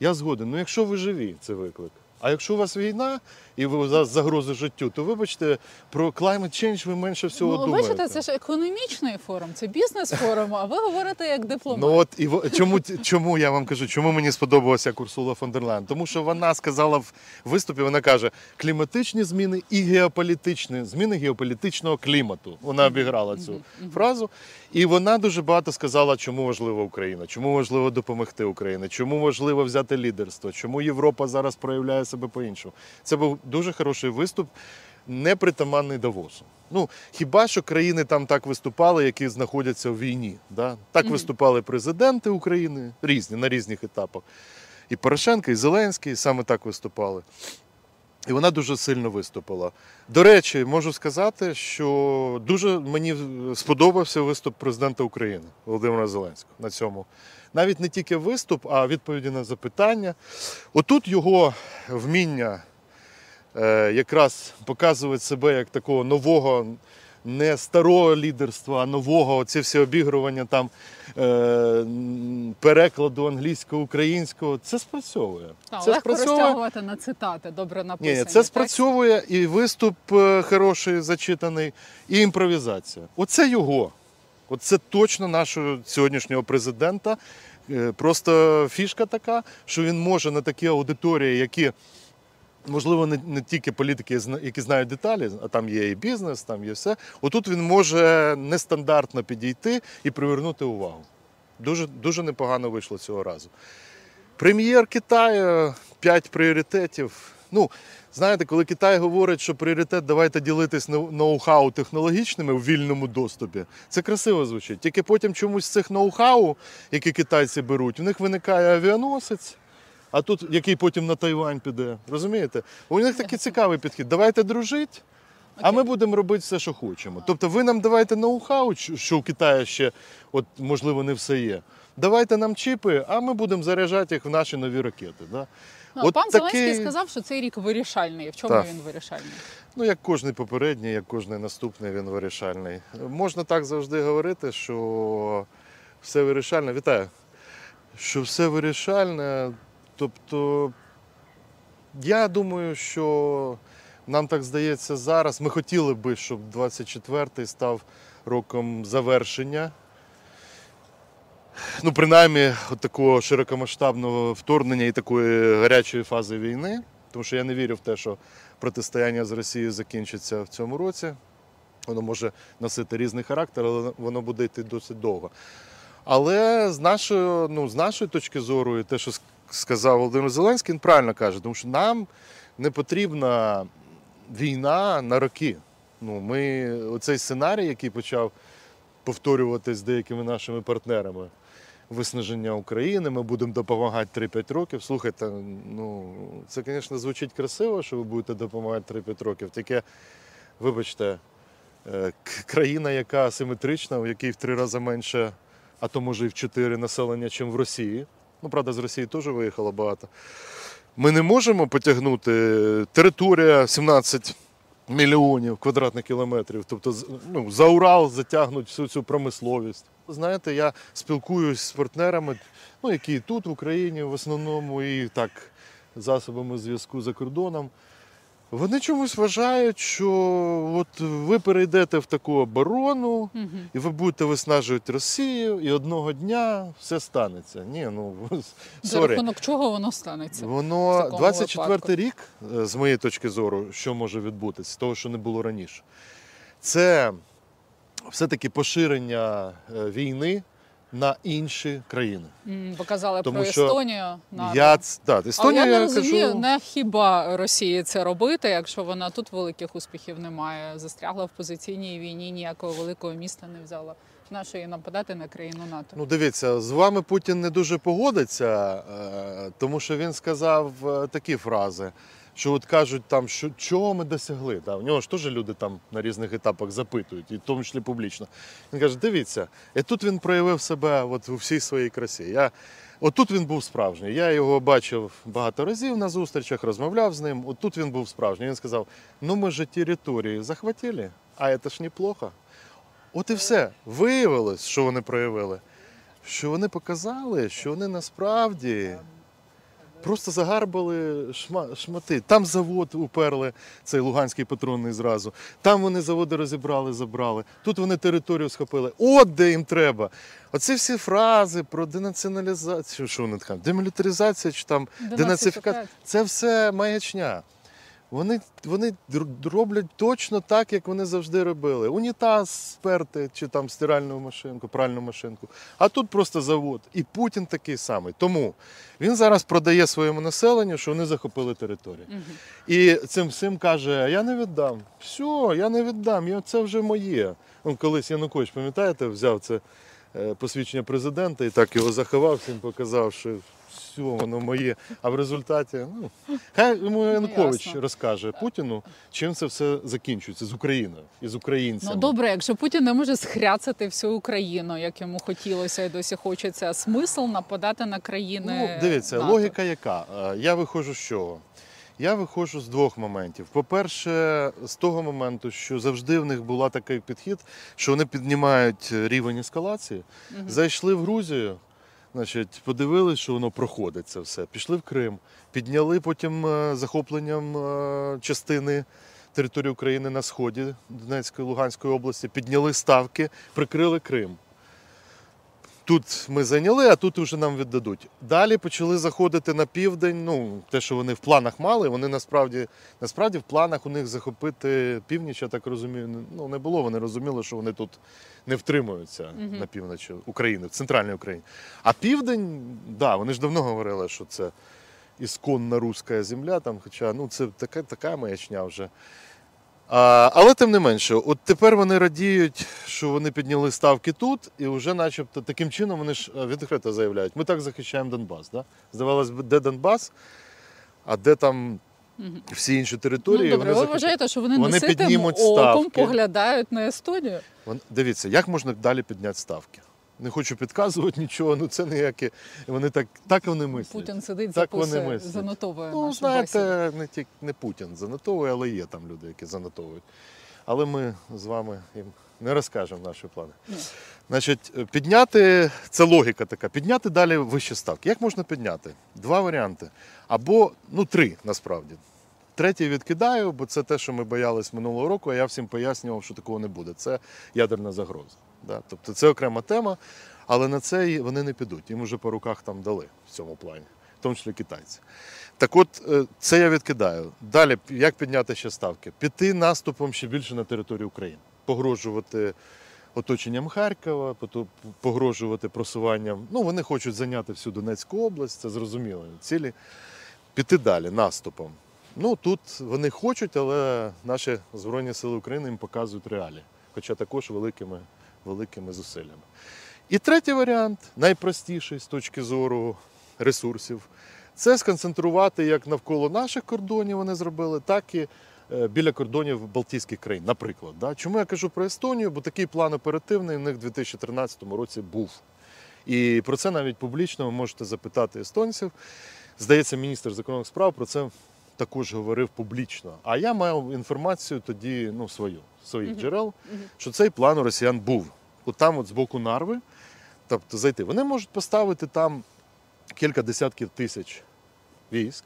Я згоден. Ну якщо ви живі, це виклик. А якщо у вас війна і ви за загрози життю, то вибачте, про climate change ви менше всього Ну, думаєте. бачите, це ж економічний форум, це бізнес-форум, а ви говорите як дипломат. Ну от і чому чому я вам кажу, чому мені сподобалася Курсула фон дер? Тому що вона сказала в виступі, вона каже, кліматичні зміни і геополітичні зміни геополітичного клімату. Вона обіграла цю фразу. І вона дуже багато сказала, чому важлива Україна, чому важливо допомогти Україні, чому важливо взяти лідерство, чому Європа зараз проявляє себе по-іншому. Це був дуже хороший виступ, непритаманний Давосу. Ну, хіба що країни там так виступали, які знаходяться в війні. Да? Так Мгм. виступали президенти України різні на різних етапах. І Порошенко, і Зеленський саме так виступали. І вона дуже сильно виступила. До речі, можу сказати, що дуже мені сподобався виступ президента України Володимира Зеленського на цьому. Навіть не тільки виступ, а відповіді на запитання. Отут його вміння якраз показувати себе як такого нового, не старого лідерства, а нового. Оці всі обігрування там е, перекладу англійського, українського. Це спрацьовує. Та, це легко розтягувати на цитати, добре написані. ні, це спрацьовує і виступ е, хороший, зачитаний, і імпровізація. Оце його. Оце точно нашого сьогоднішнього президента. Е, Просто фішка така, що він може на такі аудиторії, які, можливо, не, не тільки політики, які знають деталі, а там є і бізнес, там є все. Отут він може нестандартно підійти і привернути увагу. Дуже, дуже непогано вийшло цього разу. Прем'єр Китаю, п'ять пріоритетів. Ну, знаєте, коли Китай говорить, що пріоритет давайте ділитись ноу- ноу-хау технологічними у вільному доступі, це красиво звучить. Тільки потім чомусь цих ноу-хау, які китайці беруть, в них виникає авіаносець, а тут який потім на Тайвань піде. Розумієте? У них такий цікавий підхід. Давайте дружити. А ми будемо робити все, що хочемо. Тобто ви нам давайте ноу-хау, що в Китаї ще, от, можливо, не все є. Давайте нам чіпи, а ми будемо заряджати їх в наші нові ракети. Да? Ну, От пан такий- Зеленський сказав, що цей рік вирішальний. В чому Так. він вирішальний? Ну, як кожний попередній, як кожний наступний, він вирішальний. Можна так завжди говорити, що все вирішальне. Вітаю. Що все вирішальне. Тобто, я думаю, що нам так здається зараз. Ми хотіли би, щоб 24-й став роком завершення. Ну, принаймні, от такого широкомасштабного вторгнення і такої гарячої фази війни. Тому що я не вірю в те, що протистояння з Росією закінчиться в цьому році. Воно може носити різний характер, але воно буде йти досить довго. Але з нашої, ну, з нашої точки зору, і те, що сказав Володимир Зеленський, він правильно каже, тому що нам не потрібна війна на роки. Ну, ми, оцей сценарій, який почав повторюватись з деякими нашими партнерами, виснаження України, ми будемо допомагати 3-5 років. Слухайте, ну це, звісно, звучить красиво, що ви будете допомагати 3-5 років. Тільки, вибачте, е, країна, яка асиметрична, у якій в три рази менше, а то може і в чотири населення, ніж в Росії. Ну, правда, з Росії теж виїхало багато. Ми не можемо потягнути територія 17 мільйонів квадратних кілометрів. Тобто, ну, за Урал затягнуть всю цю промисловість. Знаєте, я спілкуюсь з партнерами, ну, які тут в Україні в основному, і так засобами зв'язку за кордоном. Вони чомусь вважають, що от ви перейдете в таку оборону, Угу. і ви будете виснажувати Росію, і одного дня все станеться. Ні, ну За рахунок чого воно станеться? Воно такому 24 випадку? рік, е, з моєї точки зору, що може відбутися, того, що не було раніше, це все-таки поширення е, війни на інші країни. М, Показали Тому про що Естонію. НАТО. Я да, Естонія, Але я не розумію, кажу, не хіба Росії це робити, якщо вона тут великих успіхів не має, застрягла в позиційній війні, ніякого великого міста не взяла. Нащо їй нападати на країну НАТО? Ну, дивіться, з вами Путін не дуже погодиться, е, тому що він сказав е, такі фрази, що от кажуть, там, що чого ми досягли. Да? В нього ж теж люди там на різних етапах запитують, і в тому числі публічно. Він каже: дивіться, і тут він проявив себе от у всій своїй красі. Я, отут він був справжній. Я його бачив багато разів на зустрічах, розмовляв з ним. Отут він був справжній. Він сказав: ну ми ж території захватили, а це ж неплохо. От і все. Виявилось, що вони проявили. Що вони показали, що вони насправді просто загарбали шма, шмати. Там завод уперли, цей Луганський патронний зразу. Там вони заводи розібрали, забрали. Тут вони територію схопили. От де їм треба. Оці всі фрази про денаціоналізацію, що вони там, демілітаризація чи там денацифікація. Це все маячня. Вони, вони роблять точно так, як вони завжди робили. Унітаз сперти чи там стиральну машинку, пральну машинку. А тут просто завод. І Путін такий самий. Тому він зараз продає своєму населенню, що вони захопили територію. І цим всім каже: я не віддам. Все, я не віддам, я, це вже моє. Ну, колись Янукович, пам'ятаєте, взяв це е, посвідчення президента і так його заховав, всім показав, що все, воно моє. А в результаті, ну, хай йому Янукович ясно. розкаже Путіну, чим це все закінчується з Україною і з українцями. Ну добре, якщо Путін не може схряцати всю Україну, як йому хотілося і досі хочеться, смисл нападати на країни. Ну, дивіться, НАТО? логіка яка? Е, Я виходжу з чого? Я виходжу з двох моментів. По-перше, з того моменту, що завжди в них була такий підхід, що вони піднімають рівень ескалації, зайшли в Грузію, значить, подивились, що воно проходить це все. Пішли в Крим, підняли потім е, захопленням е, частини території України на сході Донецької Луганської області, підняли ставки, прикрили Крим. Тут ми зайняли, а тут вже нам віддадуть. Далі почали заходити на південь. Ну, те, що вони в планах мали, вони насправді, насправді в планах у них захопити північ, я так розумію, ну, не було. Вони розуміли, що вони тут не втримуються Мгм. на півночі України, в центральній Україні. А південь, да, вони ж давно говорили, що це ісконна руська земля, там, хоча ну, це така, така маячня вже. А, але тим не менше, от тепер вони радіють, що вони підняли ставки тут, і вже, начебто, таким чином вони ж е, відкрито заявляють: ми так захищаємо Донбас. Да? Здавалось би, де Донбас, а де там всі інші території. Ну, добре, ви захищають. вважаєте, що вони, Вони піднімуть оком ставки. поглядають на Естонію? Вон- Дивіться, як можна далі підняти ставки? Не хочу підказувати нічого, ну це ніяке. Вони так, так вони мислять. Путін сидить, Так вони мислять. занотовує Ну, нашу знаєте, не тільки не Путін занотовує, але є там люди, які занотовують. Але ми з вами їм не розкажемо наші плани. Ні. Значить, підняти це логіка така. Підняти далі вищі ставки. Як можна підняти? Два варіанти. Або ну три насправді. Третій відкидаю, бо це те, що ми боялись минулого року, а я всім пояснював, що такого не буде. Це ядерна загроза. Да? Тобто це окрема тема, але на це вони не підуть. Їм уже по руках там дали в цьому плані, в тому числі китайці. Так от, е, це я відкидаю. Далі, як підняти ще ставки? Піти наступом ще більше на територію України, погрожувати оточенням Харкова, погрожувати просуванням. Ну, вони хочуть зайняти всю Донецьку область, це зрозуміло. Цілі піти далі наступом. Ну тут вони хочуть, але наші Збройні Сили України їм показують реалії, хоча також великими, великими зусиллями. І третій варіант, найпростіший з точки зору ресурсів, це сконцентрувати як навколо наших кордонів вони зробили, так і е, біля кордонів Балтійських країн, наприклад. Да? Чому я кажу про Естонію? Бо такий план оперативний у них у 2013 році був. І про це навіть публічно ви можете запитати естонців. Здається, міністр закордонних справ про це також говорив публічно. А я мав інформацію тоді ну, свою, своїх Мгм. джерел, Мгм. що цей план у росіян був. От там, от з боку Нарви, тобто зайти. Вони можуть поставити там кілька десятків тисяч військ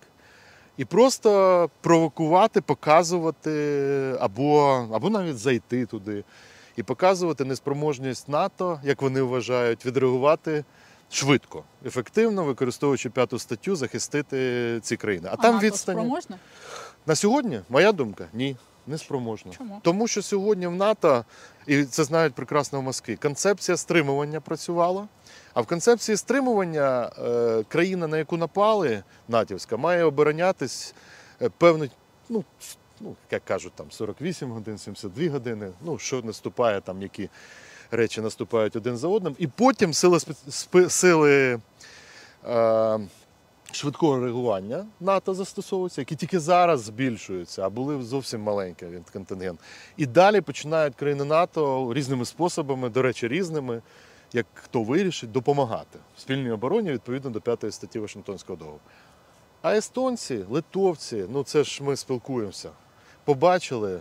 і просто провокувати, показувати, або, або навіть зайти туди і показувати неспроможність НАТО, як вони вважають, відреагувати швидко, ефективно, використовуючи п'яту статтю, захистити ці країни. А, А там НАТО відстань. спроможне? На сьогодні, моя думка, ні, не спроможна. Чому? Тому що сьогодні в НАТО, і це знають прекрасно в Москві, концепція стримування працювала. А в концепції стримування е, країна, на яку напали, натівська, має оборонятись е, певну, ну, ну, як кажуть, там 48 годин, 72 години, ну, що наступає, там, які речі наступають один за одним. І потім сили, сили е, швидкого реагування НАТО застосовуються, які тільки зараз збільшуються, а були зовсім маленький він контингент. І далі починають країни НАТО різними способами, до речі, різними, як хто вирішить, допомагати в спільній обороні відповідно до п'ятої статті Вашингтонського договору. А естонці, литовці, ну це ж ми спілкуємося, побачили,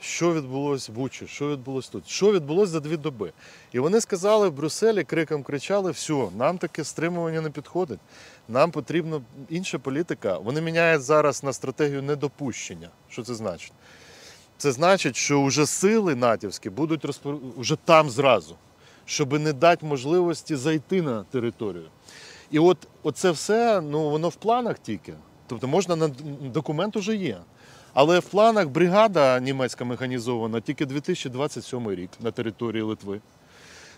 що відбулося в Бучі, що відбулося тут, що відбулося за дві доби. І вони сказали в Брюсселі, криком кричали: все, нам таке стримування не підходить. Нам потрібна інша політика. Вони міняють зараз на стратегію недопущення. Що це значить? Це значить, що вже сили натівські будуть розпор... вже там зразу, щоб не дати можливості зайти на територію. І от оце все, ну воно в планах тільки. Тобто можна на документ уже є. Але в планах бригада німецька механізована тільки 2027 рік на території Литви.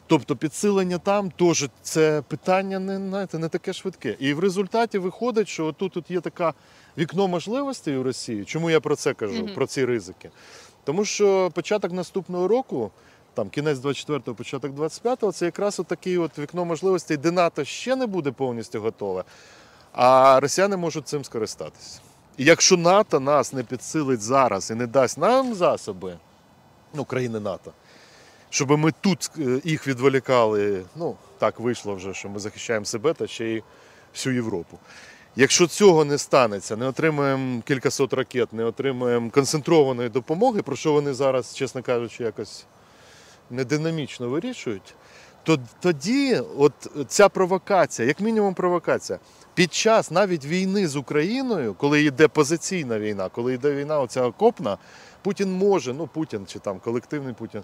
Тобто підсилення там теж це питання не, знаєте, не таке швидке. І в результаті виходить, що тут, тут є таке вікно можливостей у Росії. Чому я про це кажу, Мгм. про ці ризики? Тому що початок наступного року, там кінець 24-го, початок 25-го, це якраз от таке от вікно можливостей, де НАТО ще не буде повністю готове, а росіяни можуть цим скористатися. І якщо НАТО нас не підсилить зараз і не дасть нам засоби, ну, країни НАТО, щоб ми тут е, їх відволікали, ну, так вийшло вже, що ми захищаємо себе та ще й всю Європу. Якщо цього не станеться, не отримаємо кількасот ракет, не отримаємо концентрованої допомоги, про що вони зараз, чесно кажучи, якось не динамічно вирішують, то тоді от ця провокація, як мінімум провокація, під час навіть війни з Україною, коли йде позиційна війна, коли йде війна оця окопна, Путін може, ну Путін чи там колективний Путін,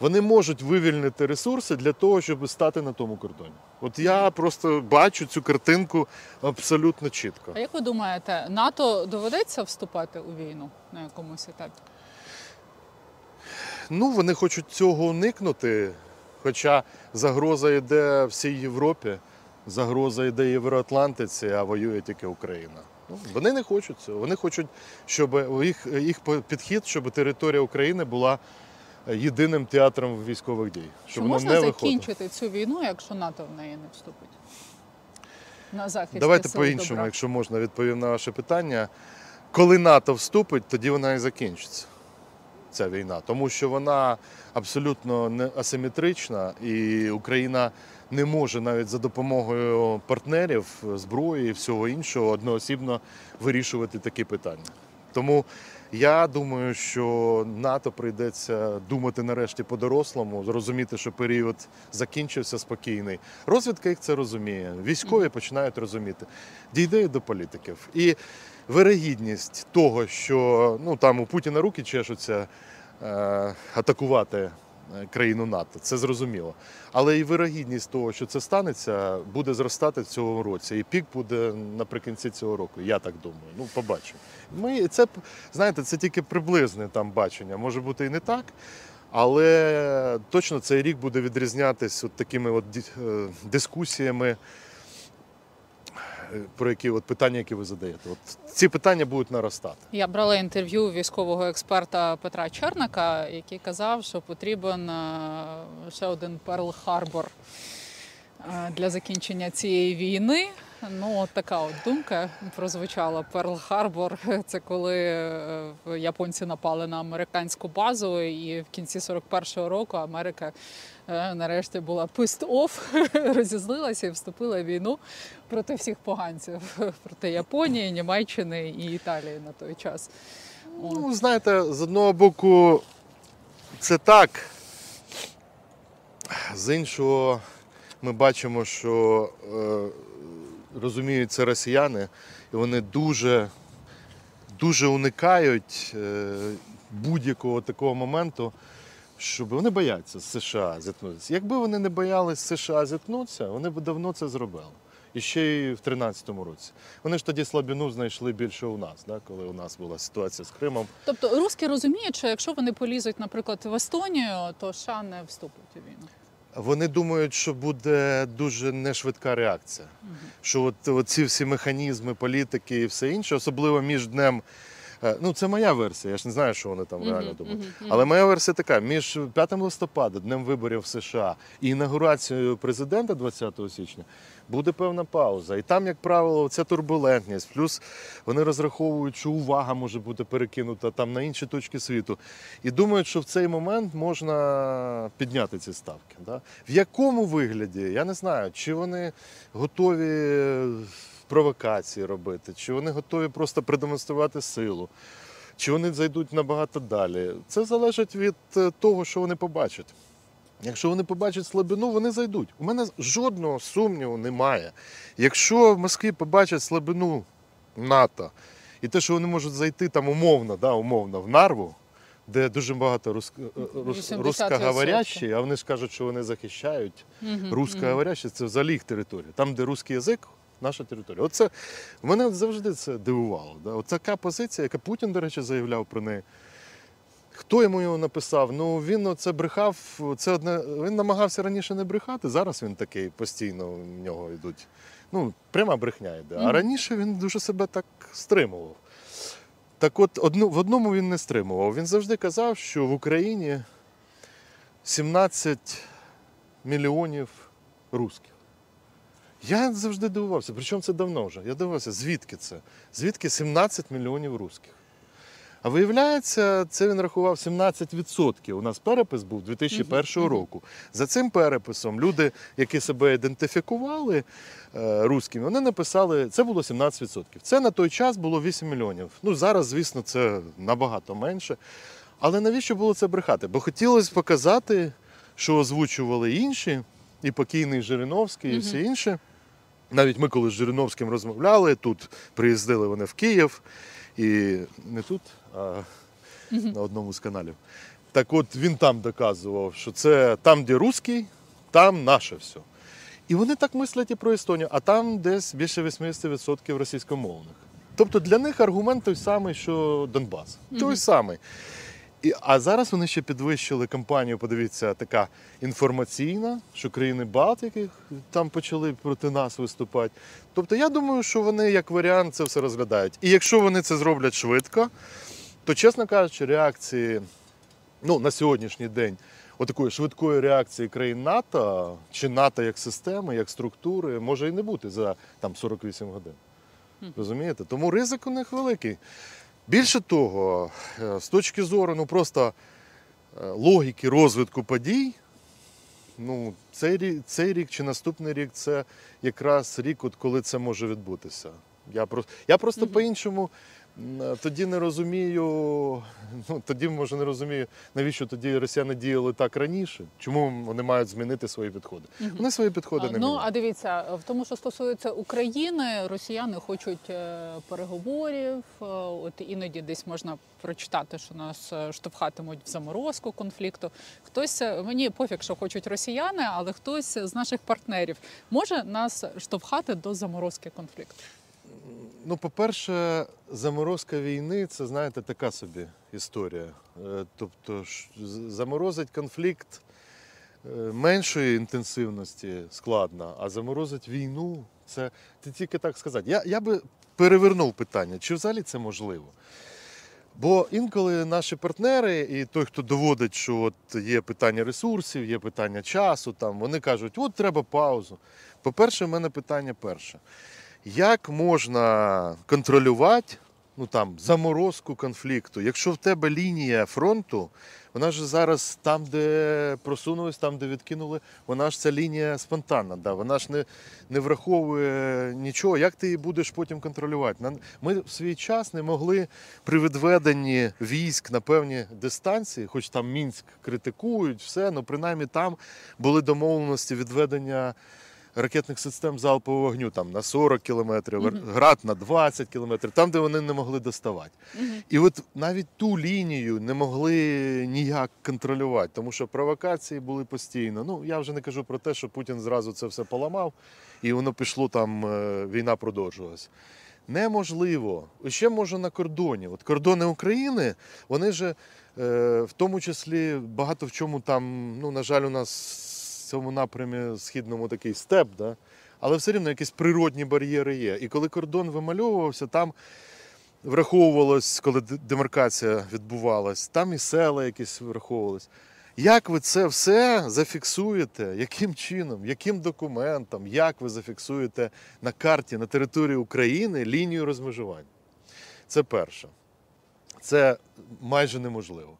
вони можуть вивільнити ресурси для того, щоб стати на тому кордоні. От я просто бачу цю картинку абсолютно чітко. А як ви думаєте, НАТО доведеться вступати у війну на якомусь етапі? Ну, вони хочуть цього уникнути, хоча загроза йде всій Європі, загроза йде Євроатлантиці, а воює тільки Україна. Ну, вони не хочуть цього. Вони хочуть, щоб їх, їх підхід, щоб територія України була єдиним театром військових дій. Щоб вона можна не закінчити цю війну, якщо НАТО в неї не вступить? На захист Давайте по-іншому, якщо можна, відповім на ваше питання. Коли НАТО вступить, тоді вона і закінчиться. Ця війна, тому що вона абсолютно не асиметрична, і Україна не може навіть за допомогою партнерів, зброї і всього іншого одноосібно вирішувати такі питання. Тому я думаю, що НАТО прийдеться думати нарешті по-дорослому, зрозуміти, що період закінчився спокійний. Розвідка їх це розуміє. Військові починають розуміти. Дійде і до політиків. І вирогідність того, що ну там у Путіна руки чешуться е, атакувати країну НАТО, це зрозуміло. Але і вирогідність того, що це станеться, буде зростати в цьому році. І пік буде наприкінці цього року. Я так думаю. Ну, побачимо. Ми це знаєте, це тільки приблизне там бачення. Може бути і не так. Але точно цей рік буде відрізнятися от такими от е, дискусіями, е, про які от питання, які ви задаєте. От ці питання будуть наростати. Я брала інтерв'ю військового експерта Петра Черника, який казав, що потрібен е, ще один Перл Харбор е, для закінчення цієї війни. Ну, от така от думка прозвучала. Перл Харбор це коли е, японці напали на американську базу, і в кінці 41-го року Америка нарешті була pissed *laughs* off, розізлилася і вступила в війну проти всіх поганців, *laughs* проти Японії, Німеччини і Італії на той час. Ну, знаєте, з одного боку, це так. З іншого, ми бачимо, що е, розуміють це росіяни, і вони дуже, дуже уникають е, будь-якого такого моменту, щоб вони бояться з США зіткнутися. Якби вони не боялись США зіткнутися, вони б давно це зробили. І ще й в 13-му році. Вони ж тоді слабину знайшли більше у нас, да, коли у нас була ситуація з Кримом. Тобто русські розуміють, що якщо вони полізуть, наприклад, в Естонію, то США не вступить у війну. Вони думають, що буде дуже нешвидка реакція. Що от, от ці всі механізми, політики і все інше, особливо між днем. Е, Ну, це моя версія, я ж не знаю, що вони там реально думають. Але моя версія така: між 5 листопада, днем виборів в США, і інаугурацією президента 20 січня буде певна пауза. І там, як правило, ця турбулентність. Плюс вони розраховують, що увага може бути перекинута там на інші точки світу. І думають, що в цей момент можна підняти ці ставки. Да? В якому вигляді, я не знаю, чи вони готові провокації робити, чи вони готові просто продемонструвати силу. Чи вони зайдуть набагато далі? Це залежить від е, того, що вони побачать. Якщо вони побачать слабину, вони зайдуть. У мене жодного сумніву немає. Якщо в Москві побачать слабину НАТО і те, що вони можуть зайти там умовно, да, умовно в Нарву, де дуже багато рус... е, рус... 80%. русскоговорящі, а вони ж кажуть, що вони захищають. Мгм, Русскоговорящі це взагалі їх територія. Там, де русський язик наша територія. Оце мене завжди це дивувало. Да? От така позиція, яка Путін, до речі, заявляв про неї. Хто йому його написав? Ну він оце брехав. Це одне. Він намагався раніше не брехати. Зараз він такий постійно в нього йдуть. Ну, пряма брехня йде. А раніше він дуже себе так стримував. Так от, одну, в одному він не стримував. Він завжди казав, що в Україні 17 мільйонів русських. Я завжди дивувався, причому це давно вже. Я дивився, звідки це? Звідки 17 мільйонів русських? А виявляється, це він рахував 17%. У нас перепис був 2001 Мгм, мгм. року. За цим переписом люди, які себе ідентифікували е, руськими, вони написали, це було 17%. Це на той час було 8 мільйонів. Ну зараз, звісно, це набагато менше. Але навіщо було це брехати? Бо хотілося показати, що озвучували інші, і покійний Жириновський, і всі інші. Навіть ми, коли з Жириновським розмовляли, тут приїздили вони в Київ, і не тут, а на одному з каналів. Так от він там доказував, що це там, де русський, там наше все. І вони так мислять і про Естонію, а там десь більше 80% російськомовних. Тобто для них аргумент той самий, що Донбас. Той самий. І, а зараз вони ще підвищили кампанію, подивіться, така інформаційна, що країни Балтики там почали проти нас виступати. Тобто я думаю, що вони як варіант це все розглядають. І якщо вони це зроблять швидко, то, чесно кажучи, реакції ну, на сьогоднішній день, отакої швидкої реакції країн НАТО чи НАТО як системи, як структури, може і не бути за там 48 годин. Розумієте? Тому ризик у них великий. Більше того, е, з точки зору ну, просто е, логіки розвитку подій, ну, цей рік, цей рік чи наступний рік це якраз рік, от коли це може відбутися. Я просто, я просто Мгм. по-іншому м, е, тоді не розумію, ну тоді може не розумію, навіщо тоді росіяни діяли так раніше, чому вони мають змінити свої підходи. Мгм. Вони свої підходи А, не Ну міняють. а дивіться, в тому, що стосується України, росіяни хочуть е, переговорів. е, От іноді десь можна прочитати, що нас е, штовхатимуть в заморозку конфлікту. Хтось е, мені пофіг, що хочуть росіяни, але хтось з наших партнерів може нас штовхати до заморозки конфлікту. Ну, по-перше, заморозка війни це, знаєте, така собі історія. Е, Тобто, заморозить конфлікт е, меншої інтенсивності складно, а заморозить війну це ти тільки так сказати. Я, я би перевернув питання, чи взагалі це можливо? Бо інколи наші партнери, і той, хто доводить, що от є питання ресурсів, є питання часу, там вони кажуть, от треба паузу. По-перше, в мене питання перше. Як можна контролювати ну, там, заморозку конфлікту, якщо в тебе лінія фронту, вона ж зараз там, де просунулись, там, де відкинули, вона ж ця лінія спонтанна, да, вона ж не, не враховує нічого. Як ти її будеш потім контролювати? Ми в свій час не могли при відведенні військ на певні дистанції, хоч там Мінськ критикують, все, але принаймні там були домовленості відведення ракетних систем залпового вогню там на 40 кілометрів, Мгм. град на 20 кілометрів, там, де вони не могли доставати. І от навіть ту лінію не могли ніяк контролювати, тому що провокації були постійно. Ну я вже не кажу про те, що Путін зразу це все поламав, і воно пішло там, е, війна продовжувалась. Неможливо. Ще може на кордоні. От кордони України, вони же е, в тому числі багато в чому там, ну, на жаль, у нас цьому напрямі східному такий степ, да? але все рівно якісь природні бар'єри є. І коли кордон вимальовувався, там враховувалось, коли демаркація відбувалась, там і села якісь враховувались. Як ви це все зафіксуєте? Яким чином, яким документом, як ви зафіксуєте на карті на території України лінію розмежування? Це перше. Це майже неможливо.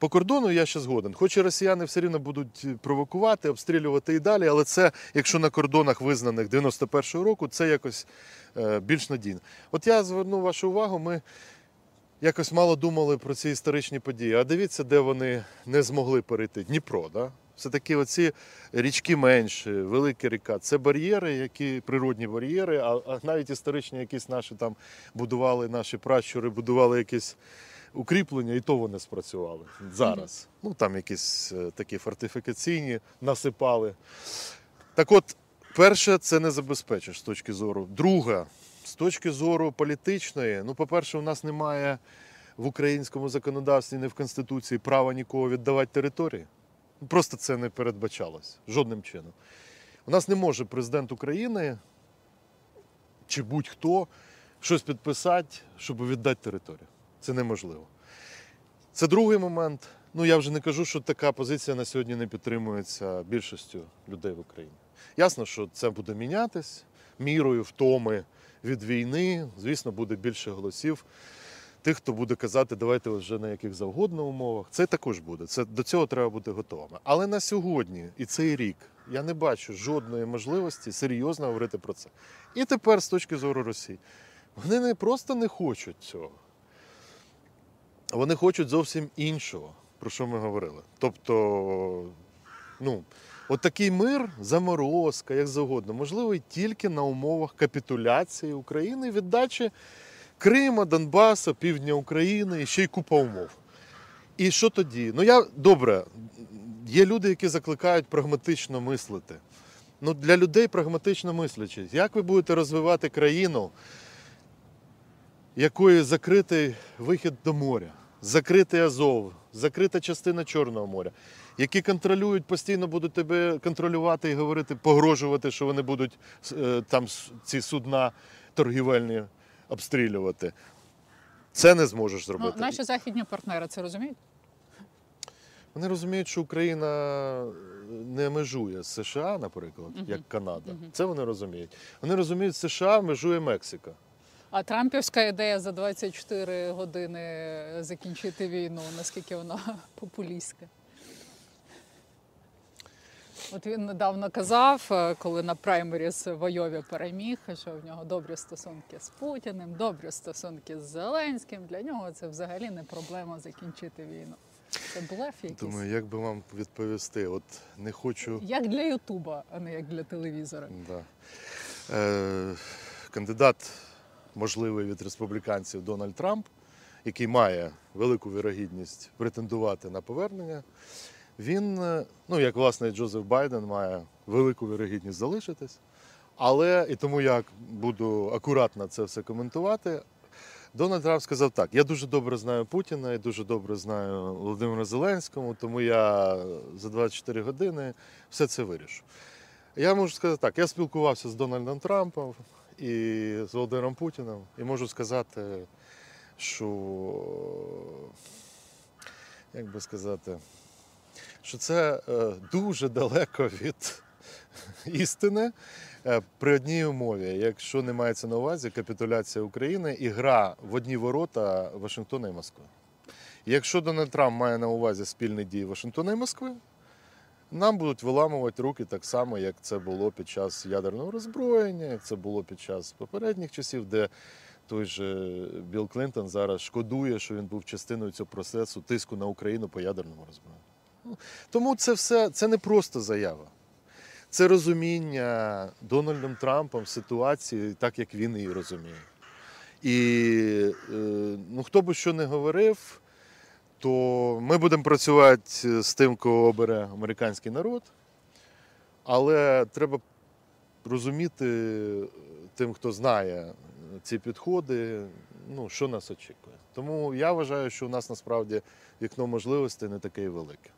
По кордону я ще згоден. Хоч і росіяни все рівно будуть провокувати, обстрілювати і далі, але це, якщо на кордонах визнаних 91-го року, це якось е, більш надійно. От я зверну вашу увагу, ми якось мало думали про ці історичні події. А дивіться, де вони не змогли перейти. Дніпро, да? Все-таки оці річки менші, велика ріка. Це бар'єри, які природні бар'єри, а навіть історичні якісь наші там будували, наші пращури, будували якісь укріплення, і то вони спрацювали зараз. Ну там якісь е, такі фортифікаційні насипали. Так от, Перше, це не забезпечиш з точки зору. Друге, з точки зору політичної, ну, по-перше, у нас немає в українському законодавстві, не в Конституції права нікого віддавати території. Просто це не передбачалось жодним чином. У нас не може президент України чи будь-хто щось підписати, щоб віддати територію. Це неможливо. Це другий момент. Ну я вже не кажу, що така позиція на сьогодні не підтримується більшістю людей в Україні. Ясно, що це буде мінятись мірою втоми від війни. Звісно, буде більше голосів. Тих, хто буде казати, давайте вже на яких завгодно умовах. Це також буде. Це до цього треба бути готовими. Але на сьогодні і цей рік я не бачу жодної можливості серйозно говорити про це. І тепер, з точки зору Росії, вони не просто не хочуть цього. Вони хочуть зовсім іншого, про що ми говорили. Тобто, ну, от такий мир, заморозка, як завгодно, можливий тільки на умовах капітуляції України віддачі Крима, Донбаса, півдня України і ще й купа умов. І що тоді? Ну я добре, є люди, які закликають прагматично мислити. Ну, для людей прагматично мислячи, як ви будете розвивати країну, якої закритий вихід до моря, закритий Азов, закрита частина Чорного моря, які контролюють, постійно будуть тебе контролювати і говорити, погрожувати, що вони будуть е, там ці судна торгівельні обстрілювати. Це не зможеш Ну, зробити. наші західні партнери це розуміють? Вони розуміють, що Україна не межує з США, наприклад, Мгм. як Канада. Мгм. Це вони розуміють. Вони розуміють, що США межує Мексика. А Трампівська ідея за 24 години закінчити війну, наскільки вона *laughs* популістська? От він недавно казав, е, коли на праймеріс в Айові переміг, що в нього добрі стосунки з Путіним, добрі стосунки з Зеленським. Для нього це взагалі не проблема закінчити війну. Це блеф якийсь. Думаю, як би вам відповісти? От не хочу. Як для Ютуба, а не як для телевізора. Да. Е, кандидат, можливий від республіканців Дональд Трамп, який має велику вірогідність претендувати на повернення. Він, е, ну як власне Джозеф Байден, має велику вірогідність залишитись. Але і тому я буду акуратно це все коментувати. Дональд Трамп сказав так: я дуже добре знаю Путіна і дуже добре знаю Володимира Зеленського, тому я за 24 години все це вирішу. Я можу сказати так: я спілкувався з Дональдом Трампом і з Володимиром Путіним, і можу сказати, що як би сказати, що це е, дуже далеко від істини е, при одній умові, якщо не мається на увазі капітуляція України і гра в одні ворота Вашингтона і Москви. Якщо Дональд Трамп має на увазі спільні дії Вашингтона і Москви, нам будуть виламувати руки так само, як це було під час ядерного роззброєння, як це було під час попередніх часів, де той же Білл Клінтон зараз шкодує, що він був частиною цього процесу тиску на Україну по ядерному роззброєнню. Ну, Тому це все це не просто заява. Це розуміння Дональдом Трампом ситуації, так як він її розуміє. І е, ну, хто би що не говорив, то ми будемо працювати з тим, кого обере американський народ. Але треба розуміти тим, хто знає ці підходи, ну, що нас очікує. Тому я вважаю, що у нас насправді вікно можливостей не таке велике.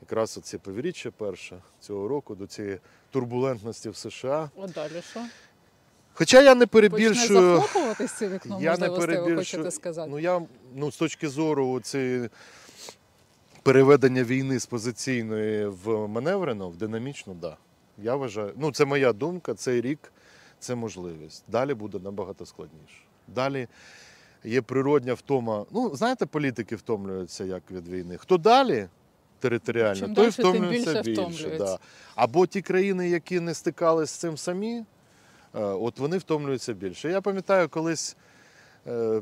Якраз оце повіріччя перше цього року до цієї турбулентності в США. От далі що? Хоча я не Почне перебільшую. це вікно, Я не можливостей, ви перебільшую. хочете сказати. Ну я ну з точки зору цієї переведення війни з позиційної в маневрену, в динамічну, да. Я вважаю, ну це моя думка, цей рік це можливість. Далі буде набагато складніше. Далі є природня втома. Ну, знаєте, політики втомлюються як від війни. Хто далі територіально, Чим той дальше, тим втомлюється більше більше. втомлюється. да. Або ті країни, які не стикались з цим самі, от вони втомлюються більше. Я пам'ятаю, колись е,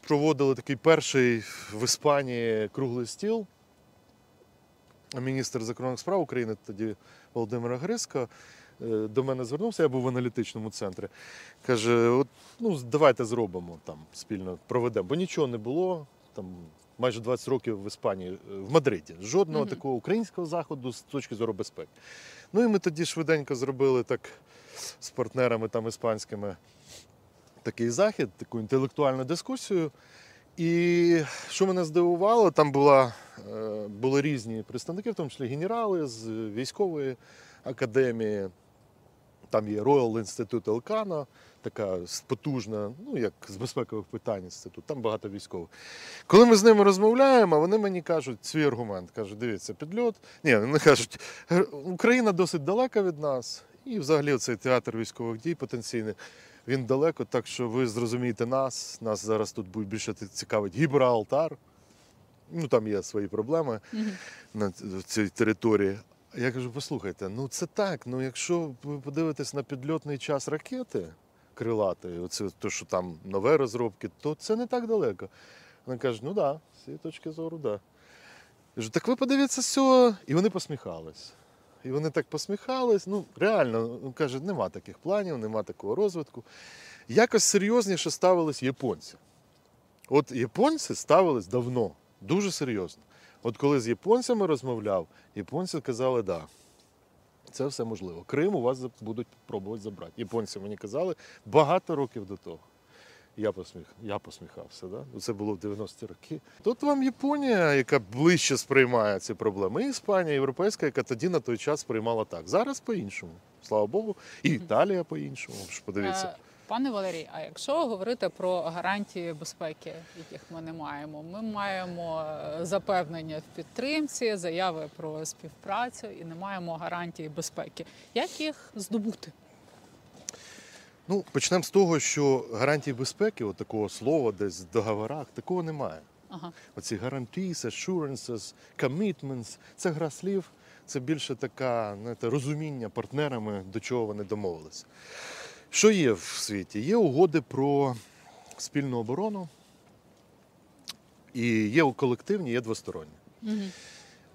проводили такий перший в Іспанії круглий стіл. Міністр закордонних справ України тоді Володимира Гриска е, до мене звернувся, я був в аналітичному центрі. Каже: от, ну, давайте зробимо там спільно, проведемо. Бо нічого не було, там майже 20 років в Іспанії, е, в Мадриді. Жодного Мгм. такого українського заходу з точки зору безпеки. Ну і ми тоді швиденько зробили так з партнерами там іспанськими такий захід, таку інтелектуальну дискусію. І що мене здивувало, там була, е, були різні представники, в тому числі генерали з військової академії. Там є Royal Institute Elcano, така потужна, ну як з безпекових питань інститут, там багато військових. Коли ми з ними розмовляємо, вони мені кажуть свій аргумент. Кажуть, дивіться, підльот. Ні, вони кажуть, «Е, Україна досить далека від нас, і взагалі цей театр військових дій потенційний. Він далеко, так що ви зрозумієте нас. Нас зараз тут буде більше цікавить Гібралтар. Ну там є свої проблеми Мгм. на цій території. Я кажу, послухайте, ну це так. Ну якщо ви подивитесь на підльотний час ракети крилатої, оце то, що там нове розробки, то це не так далеко. Вони кажуть, ну так, да, з цієї точки зору, так. Да. Я кажу, так ви подивіться з цього. І вони посміхались. І вони так посміхались. Ну, реально, каже, нема таких планів, нема такого розвитку. Якось серйозніше ставились японці. От японці ставились давно, дуже серйозно. От коли з японцями розмовляв, японці казали, да, це все можливо. Крим у вас будуть пробувати забрати. Японці мені казали багато років до того. Я, посміх, я посміхався. Да? Ну, Це було в 90-ті роки. Тут вам Японія, яка ближче сприймає ці проблеми, і Іспанія, європейська, яка тоді на той час сприймала так. Зараз по-іншому. Слава Богу. І Італія по-іншому. Ж Подивіться. Е, Пане Валерій, а якщо говорити про гарантії безпеки, яких ми не маємо, ми маємо е, запевнення в підтримці, заяви про співпрацю і не маємо гарантії безпеки. Як їх здобути? Ну, почнемо з того, що гарантій безпеки, от такого слова десь в договорах, такого немає. Ага. Оці guarantees, assurances, commitments – це гра слів, це більше така знаєте, розуміння партнерами, до чого вони домовились. Що є в світі? Є угоди про спільну оборону, і є колективні, є двосторонні. Угу.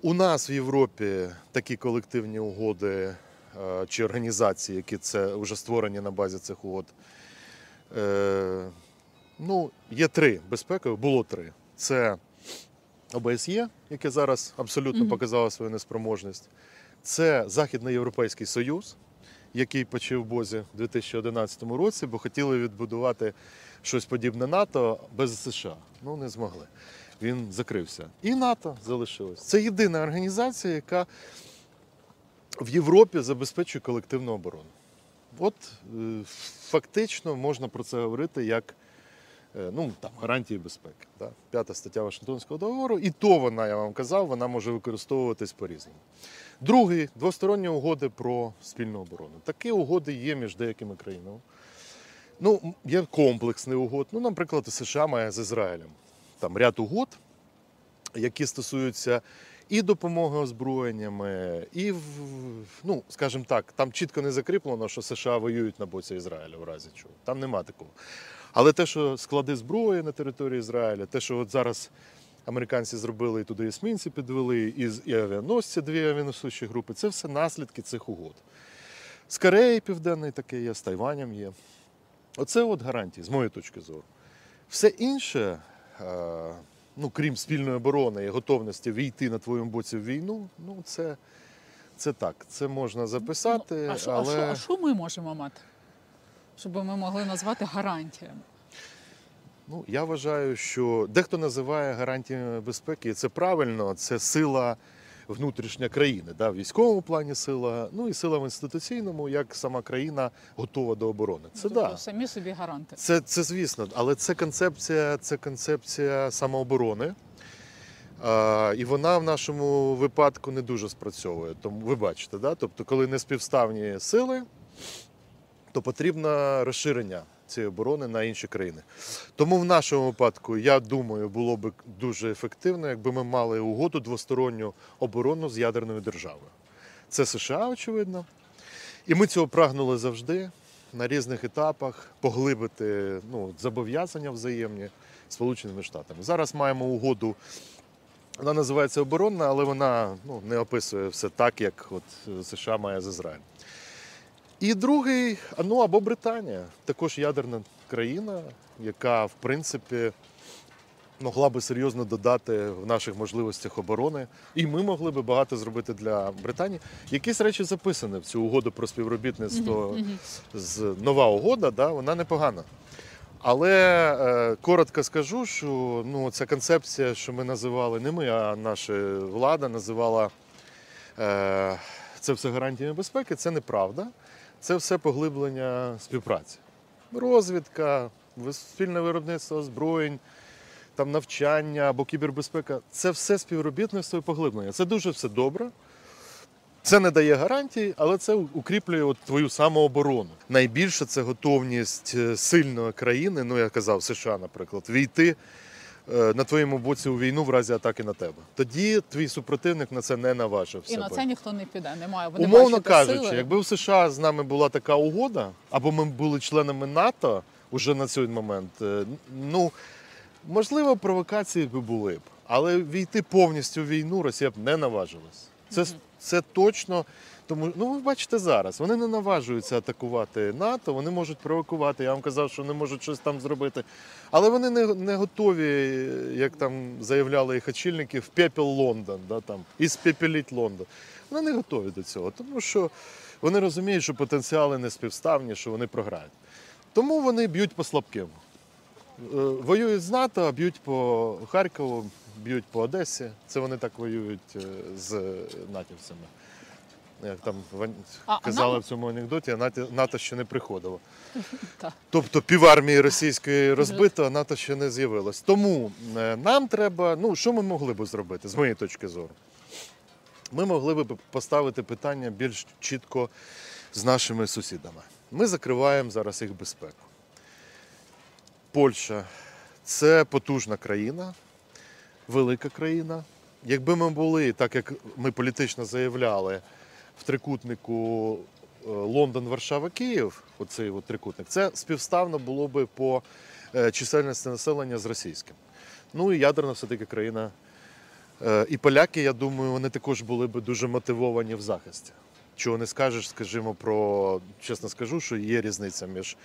У нас в Європі такі колективні угоди чи організації, які це вже створені на базі цих угод. Е, ну, є три безпекові, було три. Це ОБСЄ, яке зараз абсолютно показало свою неспроможність. Це Західноєвропейський Союз, який почав в Бозі в 2011 році, бо хотіли відбудувати щось подібне НАТО без США. Ну, не змогли. Він закрився. І НАТО залишилось. Це єдина організація, яка в Європі забезпечує колективну оборону. От е, фактично можна про це говорити як е, ну, там, гарантії безпеки. Да? П'ята стаття Вашингтонського договору, і то вона, я вам казав, вона може використовуватись по-різному. Другий двосторонні угоди про спільну оборону. Такі угоди є між деякими країнами. Ну, є комплексний угод. Ну, наприклад, США має з Ізраїлем там ряд угод, які стосуються і допомоги озброєннями, і ну, скажімо так, там чітко не закріплено, що США воюють на боці Ізраїля в разі чого. Там нема такого. Але те, що склади зброї на території Ізраїля, те, що от зараз американці зробили і туди есмінці підвели, і, і авіаносці, дві авіаносучі групи, це все наслідки цих угод. З Кореї Південної таке є, з Тайванем є. Оце от гарантії, з моєї точки зору. Все інше, е, ну, крім спільної оборони і готовності війти на твоєму боці в війну, ну це, це так. Це можна записати, Ну, а, що, але а, ми можемо мати? Щоб ми могли назвати гарантіями. ну, я вважаю, що дехто називає гарантіями безпеки, і це правильно, це сила внутрішня країни, да, в військовому плані сила, ну і сила в інституційному, як сама країна готова до оборони. Це тобто да. самі собі гаранти. Це, це звісно, але це концепція, це концепція самооборони. А, і вона в нашому випадку не дуже спрацьовує. Тому ви бачите, да? тобто, коли не співставні сили, то потрібно розширення цієї оборони на інші країни. Тому в нашому випадку, я думаю, було б дуже ефективно, якби ми мали угоду двосторонню оборону з ядерною державою. Це США, очевидно. І ми цього прагнули завжди на різних етапах поглибити ну, зобов'язання взаємні Сполученими Штатами. Зараз маємо угоду. Вона називається оборонна, але вона ну, не описує все так, як от е, США має з Ізраїлем. І другий, ну або Британія, також ядерна країна, яка в принципі могла би серйозно додати в наших можливостях оборони. І ми могли би багато зробити для Британії. Якісь речі записані в цю угоду про співробітництво з нова угода, да, вона непогана. Але е, коротко скажу, що ну, ця концепція, що ми називали не ми, а наша влада називала е, це все гарантіями безпеки, це неправда. Це все поглиблення співпраці. Розвідка, спільне виробництво озброєнь, там навчання або кібербезпека це все співробітництво і поглиблення. Це дуже все добре. Це не дає гарантій, але це укріплює от твою самооборону. Найбільше це готовність е, сильної країни, ну я казав, США, наприклад, війти на твоєму боці у війну в разі атаки на тебе. Тоді твій супротивник на це не наважив І на це ніхто не піде. Немає. Вони Умовно кажучи, сили. якби в США з нами була така угода, або ми були членами НАТО уже на цей момент, е, ну можливо, провокації би були б, але війти повністю в війну Росія б не наважилась. Це, це точно. Тому ну ви бачите зараз, вони не наважуються атакувати НАТО, вони можуть провокувати. Я вам казав, що вони можуть щось там зробити. Але вони не, не готові, як там заявляли їх очільники, в пепел Лондон, да, там, і спепеліть Лондон. Вони не готові до цього, тому що вони розуміють, що потенціали не співставні, що вони програють. Тому вони б'ють по слабким. Е, Воюють з НАТО, а б'ють по Харкову, б'ють по Одесі. Це вони так воюють е, з натівцями. Як там А, казали в цьому анекдоті, НАТО, ще не приходило. *laughs* Тобто півармії російської розбито, а НАТО ще не з'явилось. Тому е, нам треба, ну що ми могли б зробити, з моєї точки зору? Ми могли б поставити питання більш чітко з нашими сусідами. Ми закриваємо зараз їх безпеку. Польща це потужна країна, велика країна. Якби ми були, так як ми політично заявляли, в трикутнику е, Лондон, Варшава, Київ, оцей от трикутник, це співставно було би по е, чисельності населення з російським. Ну і ядерна все-таки країна. Е, І поляки, я думаю, вони також були би дуже мотивовані в захисті. Чого не скажеш, скажімо, про чесно скажу, що є різниця між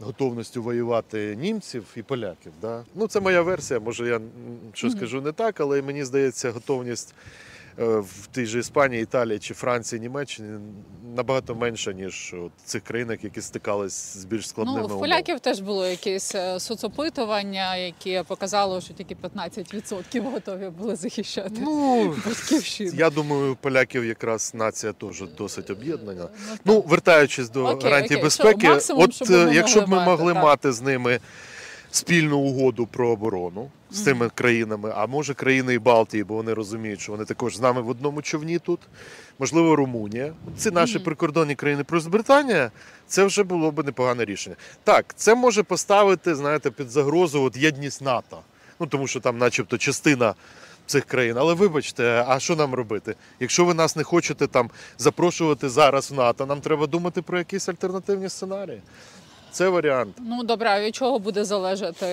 готовністю воювати німців і поляків. Да? Ну, це моя версія, може я щось скажу не так, але мені здається, готовність в тій же Іспанії, Італії чи Франції, Німеччині набагато менша, ніж в цих країнах, які стикались з більш складними Ну, в поляків теж було якесь е, соцопитування, яке показало, що тільки 15% готові були захищати Ну, батьківщину. я думаю, поляків якраз нація теж досить об'єднана. Ну, Ну, вертаючись до Окей, гарантій окей. безпеки, Що, максимум, от е, якщо б ми могли мати, мати, з ними спільну угоду про оборону з цими країнами, а може країни і Балтії, бо вони розуміють, що вони також з нами в одному човні тут, можливо, Румунія. Ці наші прикордонні країни плюс Британія, це вже було б непогане рішення. Так, це може поставити, знаєте, під загрозу от єдність НАТО. Ну тому що там, начебто, частина цих країн. Але вибачте, а що нам робити? Якщо ви нас не хочете там запрошувати зараз в НАТО, нам треба думати про якісь альтернативні сценарії. Це варіант. Ну добре, а від чого буде залежати,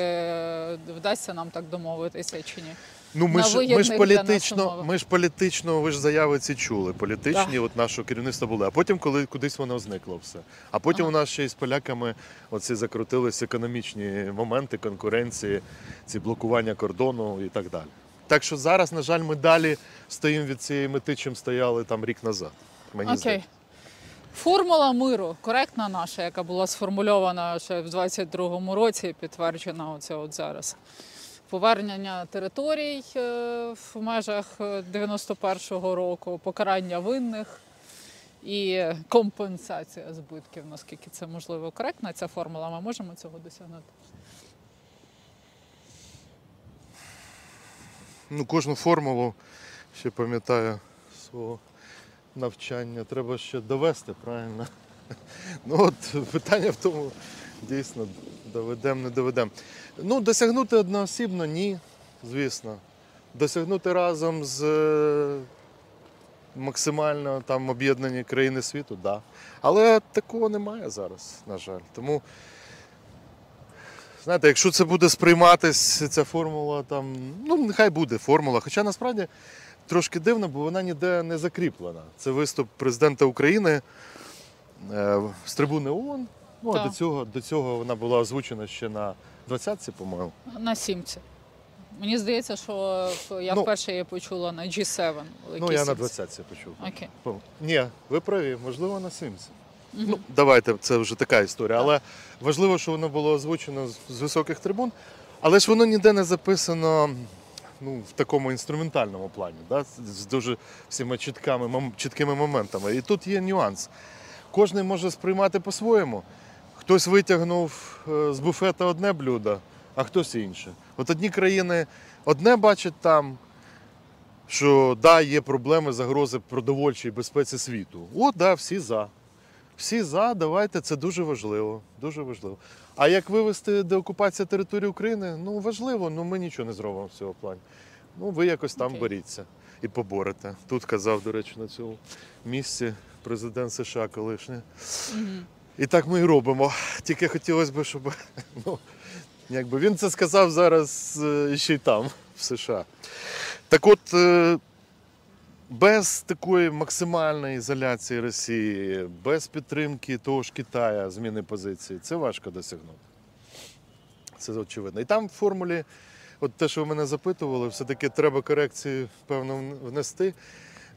вдасться нам так домовитися чи ні? Ну ми ж ми ж політично, ми ж політично, ви ж заяви ці чули. Політичні, Так. от нашого керівництва були. А потім, коли кудись воно зникло все. А потім Ага. у нас ще й з поляками оці закрутились економічні моменти конкуренції, ці блокування кордону і так далі. Так що зараз, на жаль, ми далі стоїмо від цієї мети, чим стояли там рік назад. Мені Окей. здається. Формула миру коректна наша, яка була сформульована ще в 22-му році, підтверджена оце от зараз. Повернення територій е, в межах е, 91-го року, покарання винних і компенсація збитків. Наскільки це можливо коректна ця формула? Ми можемо цього досягнути? Ну, кожну формулу ще пам'ятаю свого навчання. Треба ще довести, правильно? *laughs* Ну от питання в тому, дійсно, доведемо, не доведемо. Ну, досягнути одноосібно ні, звісно. Досягнути разом з е, максимально там об'єднані країни світу, так. Да. Але такого немає зараз, на жаль. Тому Знаєте, якщо це буде сприйматись, ця формула там, ну нехай буде формула. Хоча насправді трошки дивно, бо вона ніде не закріплена. Це виступ президента України е, з трибуни ООН. Ну, а Так. до цього, до цього вона була озвучена ще на 20-ці, по-моєму. На сімці. Мені здається, що я Ну, вперше її почула на G7. Ну, я на Сімці. 20 почув. Окей. Ні, ви праві, можливо, на 70. Ну, давайте, це вже така історія. Але важливо, що воно було озвучено з, з високих трибун, але ж воно ніде не записано ну, в такому інструментальному плані, да? з- дуже всіма чіткими, чіткими моментами. І тут є нюанс. Кожен може сприймати по-своєму. Хтось витягнув е, з буфета одне блюдо, а хтось інше. От одні країни одне бачать там, що да, є проблеми, загрози продовольчій безпеці світу. От, да, всі за. Всі за, давайте, це дуже важливо. Дуже важливо. А як вивести деокупація території України? Ну важливо, ну ми нічого не зробимо в цьому плані. Ну, ви якось там Окей. боріться і поборете. Тут казав, до речі, на цьому місці президент США колишній. І так ми і робимо. Тільки хотілося б, щоб ну, якби він це сказав зараз е, ще й там, в США. Так от, е, без такої максимальної ізоляції Росії, без підтримки того ж Китая, зміни позиції, це важко досягнути. Це очевидно. І там в формулі, от те, що ви мене запитували, все-таки треба корекції, певно, внести.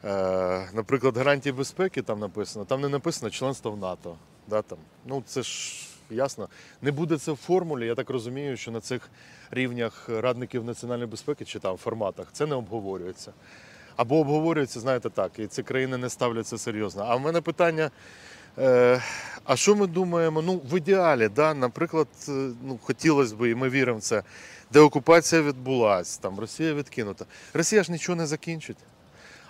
Е, наприклад, гарантії безпеки там написано, там не написано членство в НАТО. Да, там. Ну, це ж ясно. Не буде це в формулі. Я так розумію, що на цих рівнях радників національної безпеки чи там форматах це не обговорюється. Або обговорюється, знаєте, так, і ці країни не ставляться серйозно. А в мене питання. Е, а що ми думаємо? Ну, в ідеалі, да, наприклад, е, ну, хотілося б, і ми віримо в це, де окупація відбулась, там Росія відкинута. Росія ж нічого не закінчить.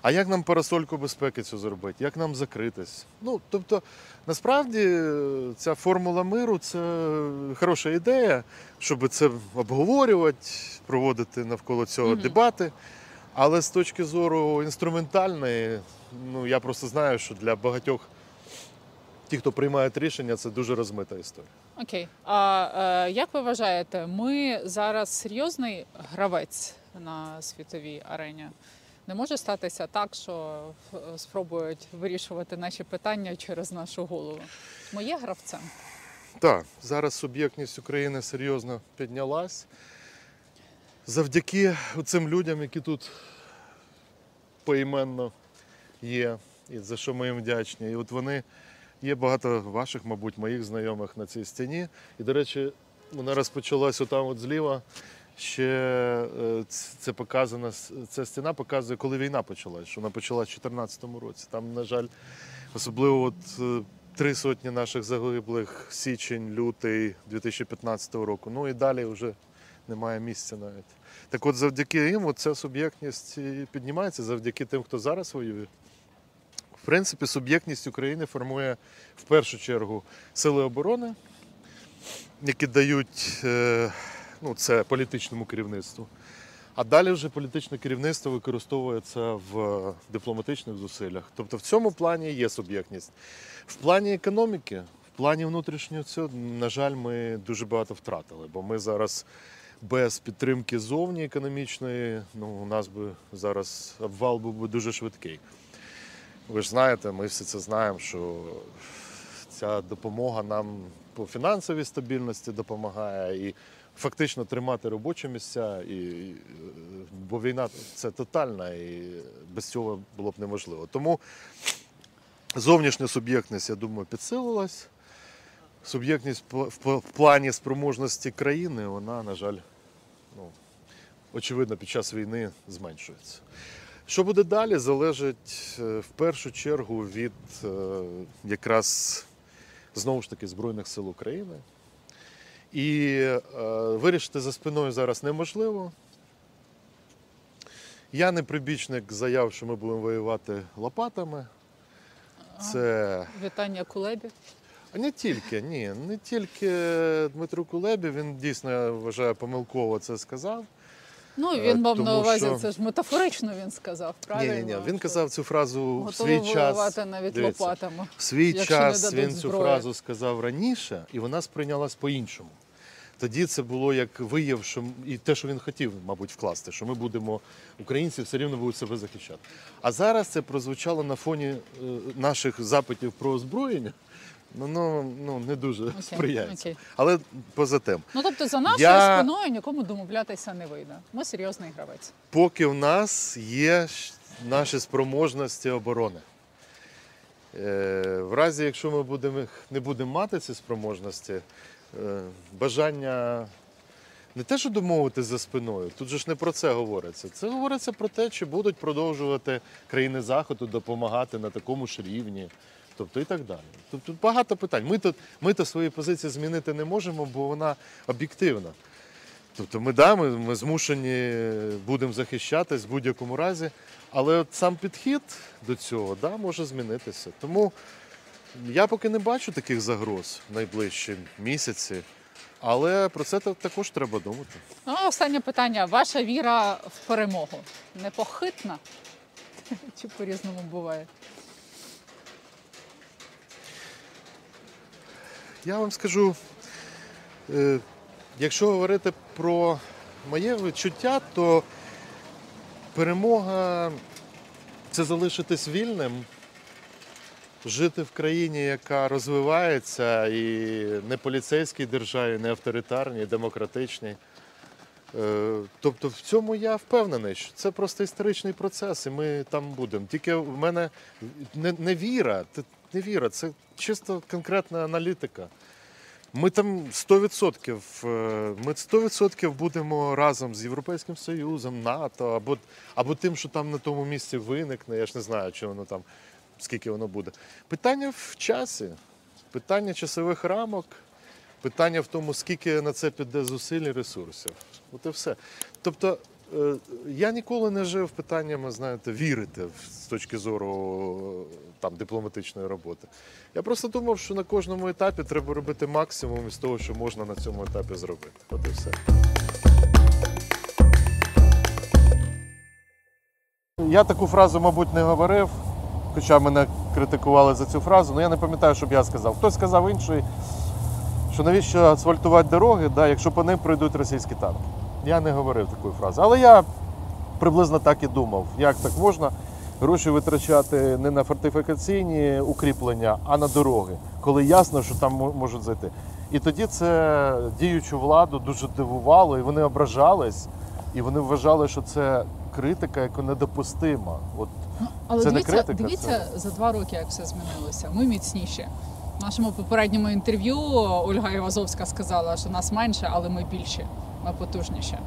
А як нам парасольку безпеки цю зробити? Як нам закритись? Ну, тобто, насправді е, ця формула миру це хороша ідея, щоб це обговорювати, проводити навколо цього Мгм. дебати. Але з точки зору інструментальної, ну я просто знаю, що для багатьох ті, хто приймають рішення, це дуже розмита історія. Окей. А е, як ви вважаєте, ми зараз серйозний гравець на світовій арені? Не може статися так, що спробують вирішувати наші питання через нашу голову. Ми є гравцем. Так, зараз суб'єктність України серйозно піднялась. Завдяки цим людям, які тут поіменно є, і за що ми їм вдячні. І от вони є багато ваших, мабуть, моїх знайомих на цій стіні. І, до речі, вона розпочалась отам от зліва. Ще е, це показано, ця стіна показує, коли війна почалась, що вона почалась у 2014 році. Там, на жаль, особливо от е, три сотні наших загиблих січень, лютий 2015 року. Ну і далі вже немає місця навіть. Так от завдяки їм ця суб'єктність піднімається завдяки тим, хто зараз воює. В принципі, суб'єктність України формує в першу чергу сили оборони, які дають е, ну, це політичному керівництву. А далі вже політичне керівництво використовує це в дипломатичних зусиллях. Тобто в цьому плані є суб'єктність. В плані економіки, в плані внутрішнього цього, на жаль, ми дуже багато втратили, бо ми зараз без підтримки зовні економічної, ну, у нас би зараз обвал був би дуже швидкий. Ви ж знаєте, ми всі це знаємо, що ця допомога нам по фінансовій стабільності допомагає і фактично тримати робочі місця, і, бо війна це тотальна, і без цього було б неможливо. Тому зовнішня суб'єктність, я думаю, підсилилась. Суб'єктність в плані спроможності країни, вона, на жаль, ну, очевидно, під час війни зменшується. Що буде далі, залежить е, в першу чергу від е, якраз знову ж таки Збройних сил України. І е, вирішити за спиною зараз неможливо. Я не прибічник заяв, що ми будемо воювати лопатами. Це Вітання Кулебі. А не тільки, ні, не тільки Дмитро Кулебі, він дійсно я вважаю помилково це сказав. Ну Е, він мав на увазі, що- це ж метафорично він сказав. Правильно? Ні, ні, ні. Він казав цю фразу в свій час. навіть Дивіться, лопатами. В свій час він цю зброї. фразу сказав раніше, і вона сприйнялась по-іншому. Тоді це було як вияв, що і те, що він хотів, мабуть, вкласти, що ми будемо, українці все рівно будуть себе захищати. А зараз це прозвучало на фоні е, наших запитів про озброєння. Ну, ну, ну не дуже Окей, сприяється. окей. Але поза тим, Ну тобто за нашою Я- спиною нікому домовлятися не вийде. Ми серйозний гравець. поки в нас є наші спроможності оборони. Е, В разі, якщо ми будемо, не будемо мати ці спроможності, е, бажання не те, що домовитися за спиною, тут же ж не про це говориться. Це говориться про те, чи будуть продовжувати країни Заходу допомагати на такому ж рівні. Тобто і так далі. Тобто багато питань. Ми тут ми то свої позиції змінити не можемо, бо вона об'єктивна. Тобто ми, да, ми, ми змушені будемо захищатись в будь-якому разі, але от сам підхід до цього да, може змінитися. Тому я поки не бачу таких загроз в найближчі місяці, але про це також треба думати. Ну, останнє питання. Ваша віра в перемогу непохитна? *laughs* Чи по-різному буває? Я вам скажу, е, якщо говорити про моє відчуття, то перемога це залишитись вільним, жити в країні, яка розвивається, і не поліцейській державі, не авторитарній, демократичній. Е, Тобто в цьому я впевнений, що це просто історичний процес, і ми там будемо. Тільки в мене не, не віра, не віра, це чисто конкретна аналітика. Ми там 100%, е, ми 100% будемо разом з Європейським Союзом, НАТО, або, або тим, що там на тому місці виникне. Я ж не знаю, чи воно там, скільки воно буде. Питання в часі, питання часових рамок, питання в тому, скільки на це піде зусиль і ресурсів. От і все. Тобто я ніколи не жив питаннями, знаєте, вірити з точки зору е, там, дипломатичної роботи. Я просто думав, що на кожному етапі треба робити максимум із того, що можна на цьому етапі зробити. От і все. Я таку фразу, мабуть, не говорив, хоча мене критикували за цю фразу, але я не пам'ятаю, щоб я сказав. Хтось сказав інший, що навіщо асфальтувати дороги, да, якщо по ним пройдуть російські танки. Я не говорив такої фрази. Але я приблизно так і думав, як так можна гроші витрачати не на фортифікаційні укріплення, а на дороги, коли ясно, що там можуть зайти. І тоді це діючу владу дуже дивувало, і вони ображались, і вони вважали, що це критика, яка недопустима. От Але Це не критика, дивіться за два роки, як все змінилося. Ми міцніші. В нашому попередньому інтерв'ю Ольга Івазовська сказала, що нас менше, але ми більші, ми потужніші.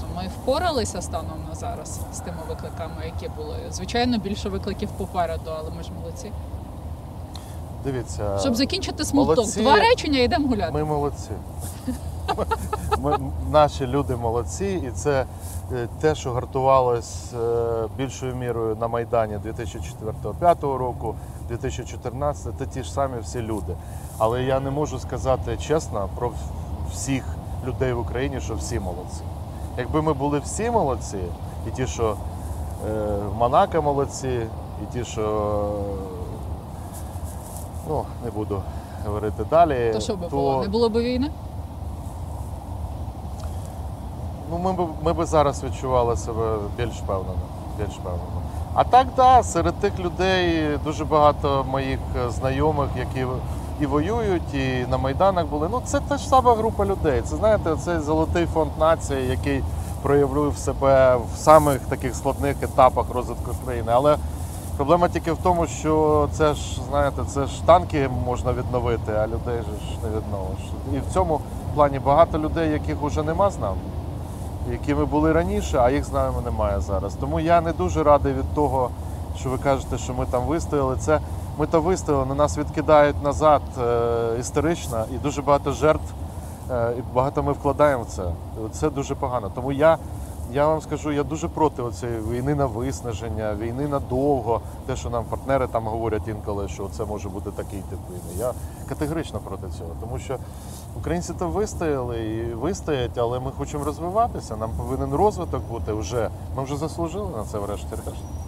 Тобто ми впоралися станом на зараз з тими викликами, які були. Звичайно, більше викликів попереду, але ми ж молодці. дивіться, Щоб закінчити small talk, два речення йдемо гуляти. Ми молодці. *laughs* Ми, наші люди молодці, і це е, те, що гартувалось е, більшою мірою на Майдані 2004-2005 року, 2014, це ті ж самі всі люди. Але я не можу сказати чесно про всіх людей в Україні, що всі молодці. Якби ми були всі молодці, і ті, що е, в Монако молодці, і ті, що ну, не буду говорити далі. То що би було? Не було б війни? Ну, ми б ми би зараз відчували себе більш впевнено. Більш впевнено. А так, да, серед тих людей дуже багато моїх е, знайомих, які і воюють, і на майданах були. Ну, це та ж сама група людей. Це знаєте, цей золотий фонд нації, який проявив себе в самих таких складних етапах розвитку країни. Але проблема тільки в тому, що це ж, знаєте, це ж танки можна відновити, а людей же ж не відновиш. І в цьому плані багато людей, яких вже нема з нами якими були раніше, а їх з нами немає зараз. Тому я не дуже радий від того, що ви кажете, що ми там вистояли. Це ми то вистояли, на нас відкидають назад е, історично, і дуже багато жертв, е, і багато ми вкладаємо в це. Це дуже погано. Тому я, я вам скажу, я дуже проти цієї війни на виснаження, війни надовго. Те, що нам партнери там говорять інколи, що це може бути такий тип війни. Я категорично проти цього, тому що Українці то вистояли і вистоять, але ми хочемо розвиватися. Нам повинен розвиток бути вже. Ми вже заслужили на це, врешті-решт.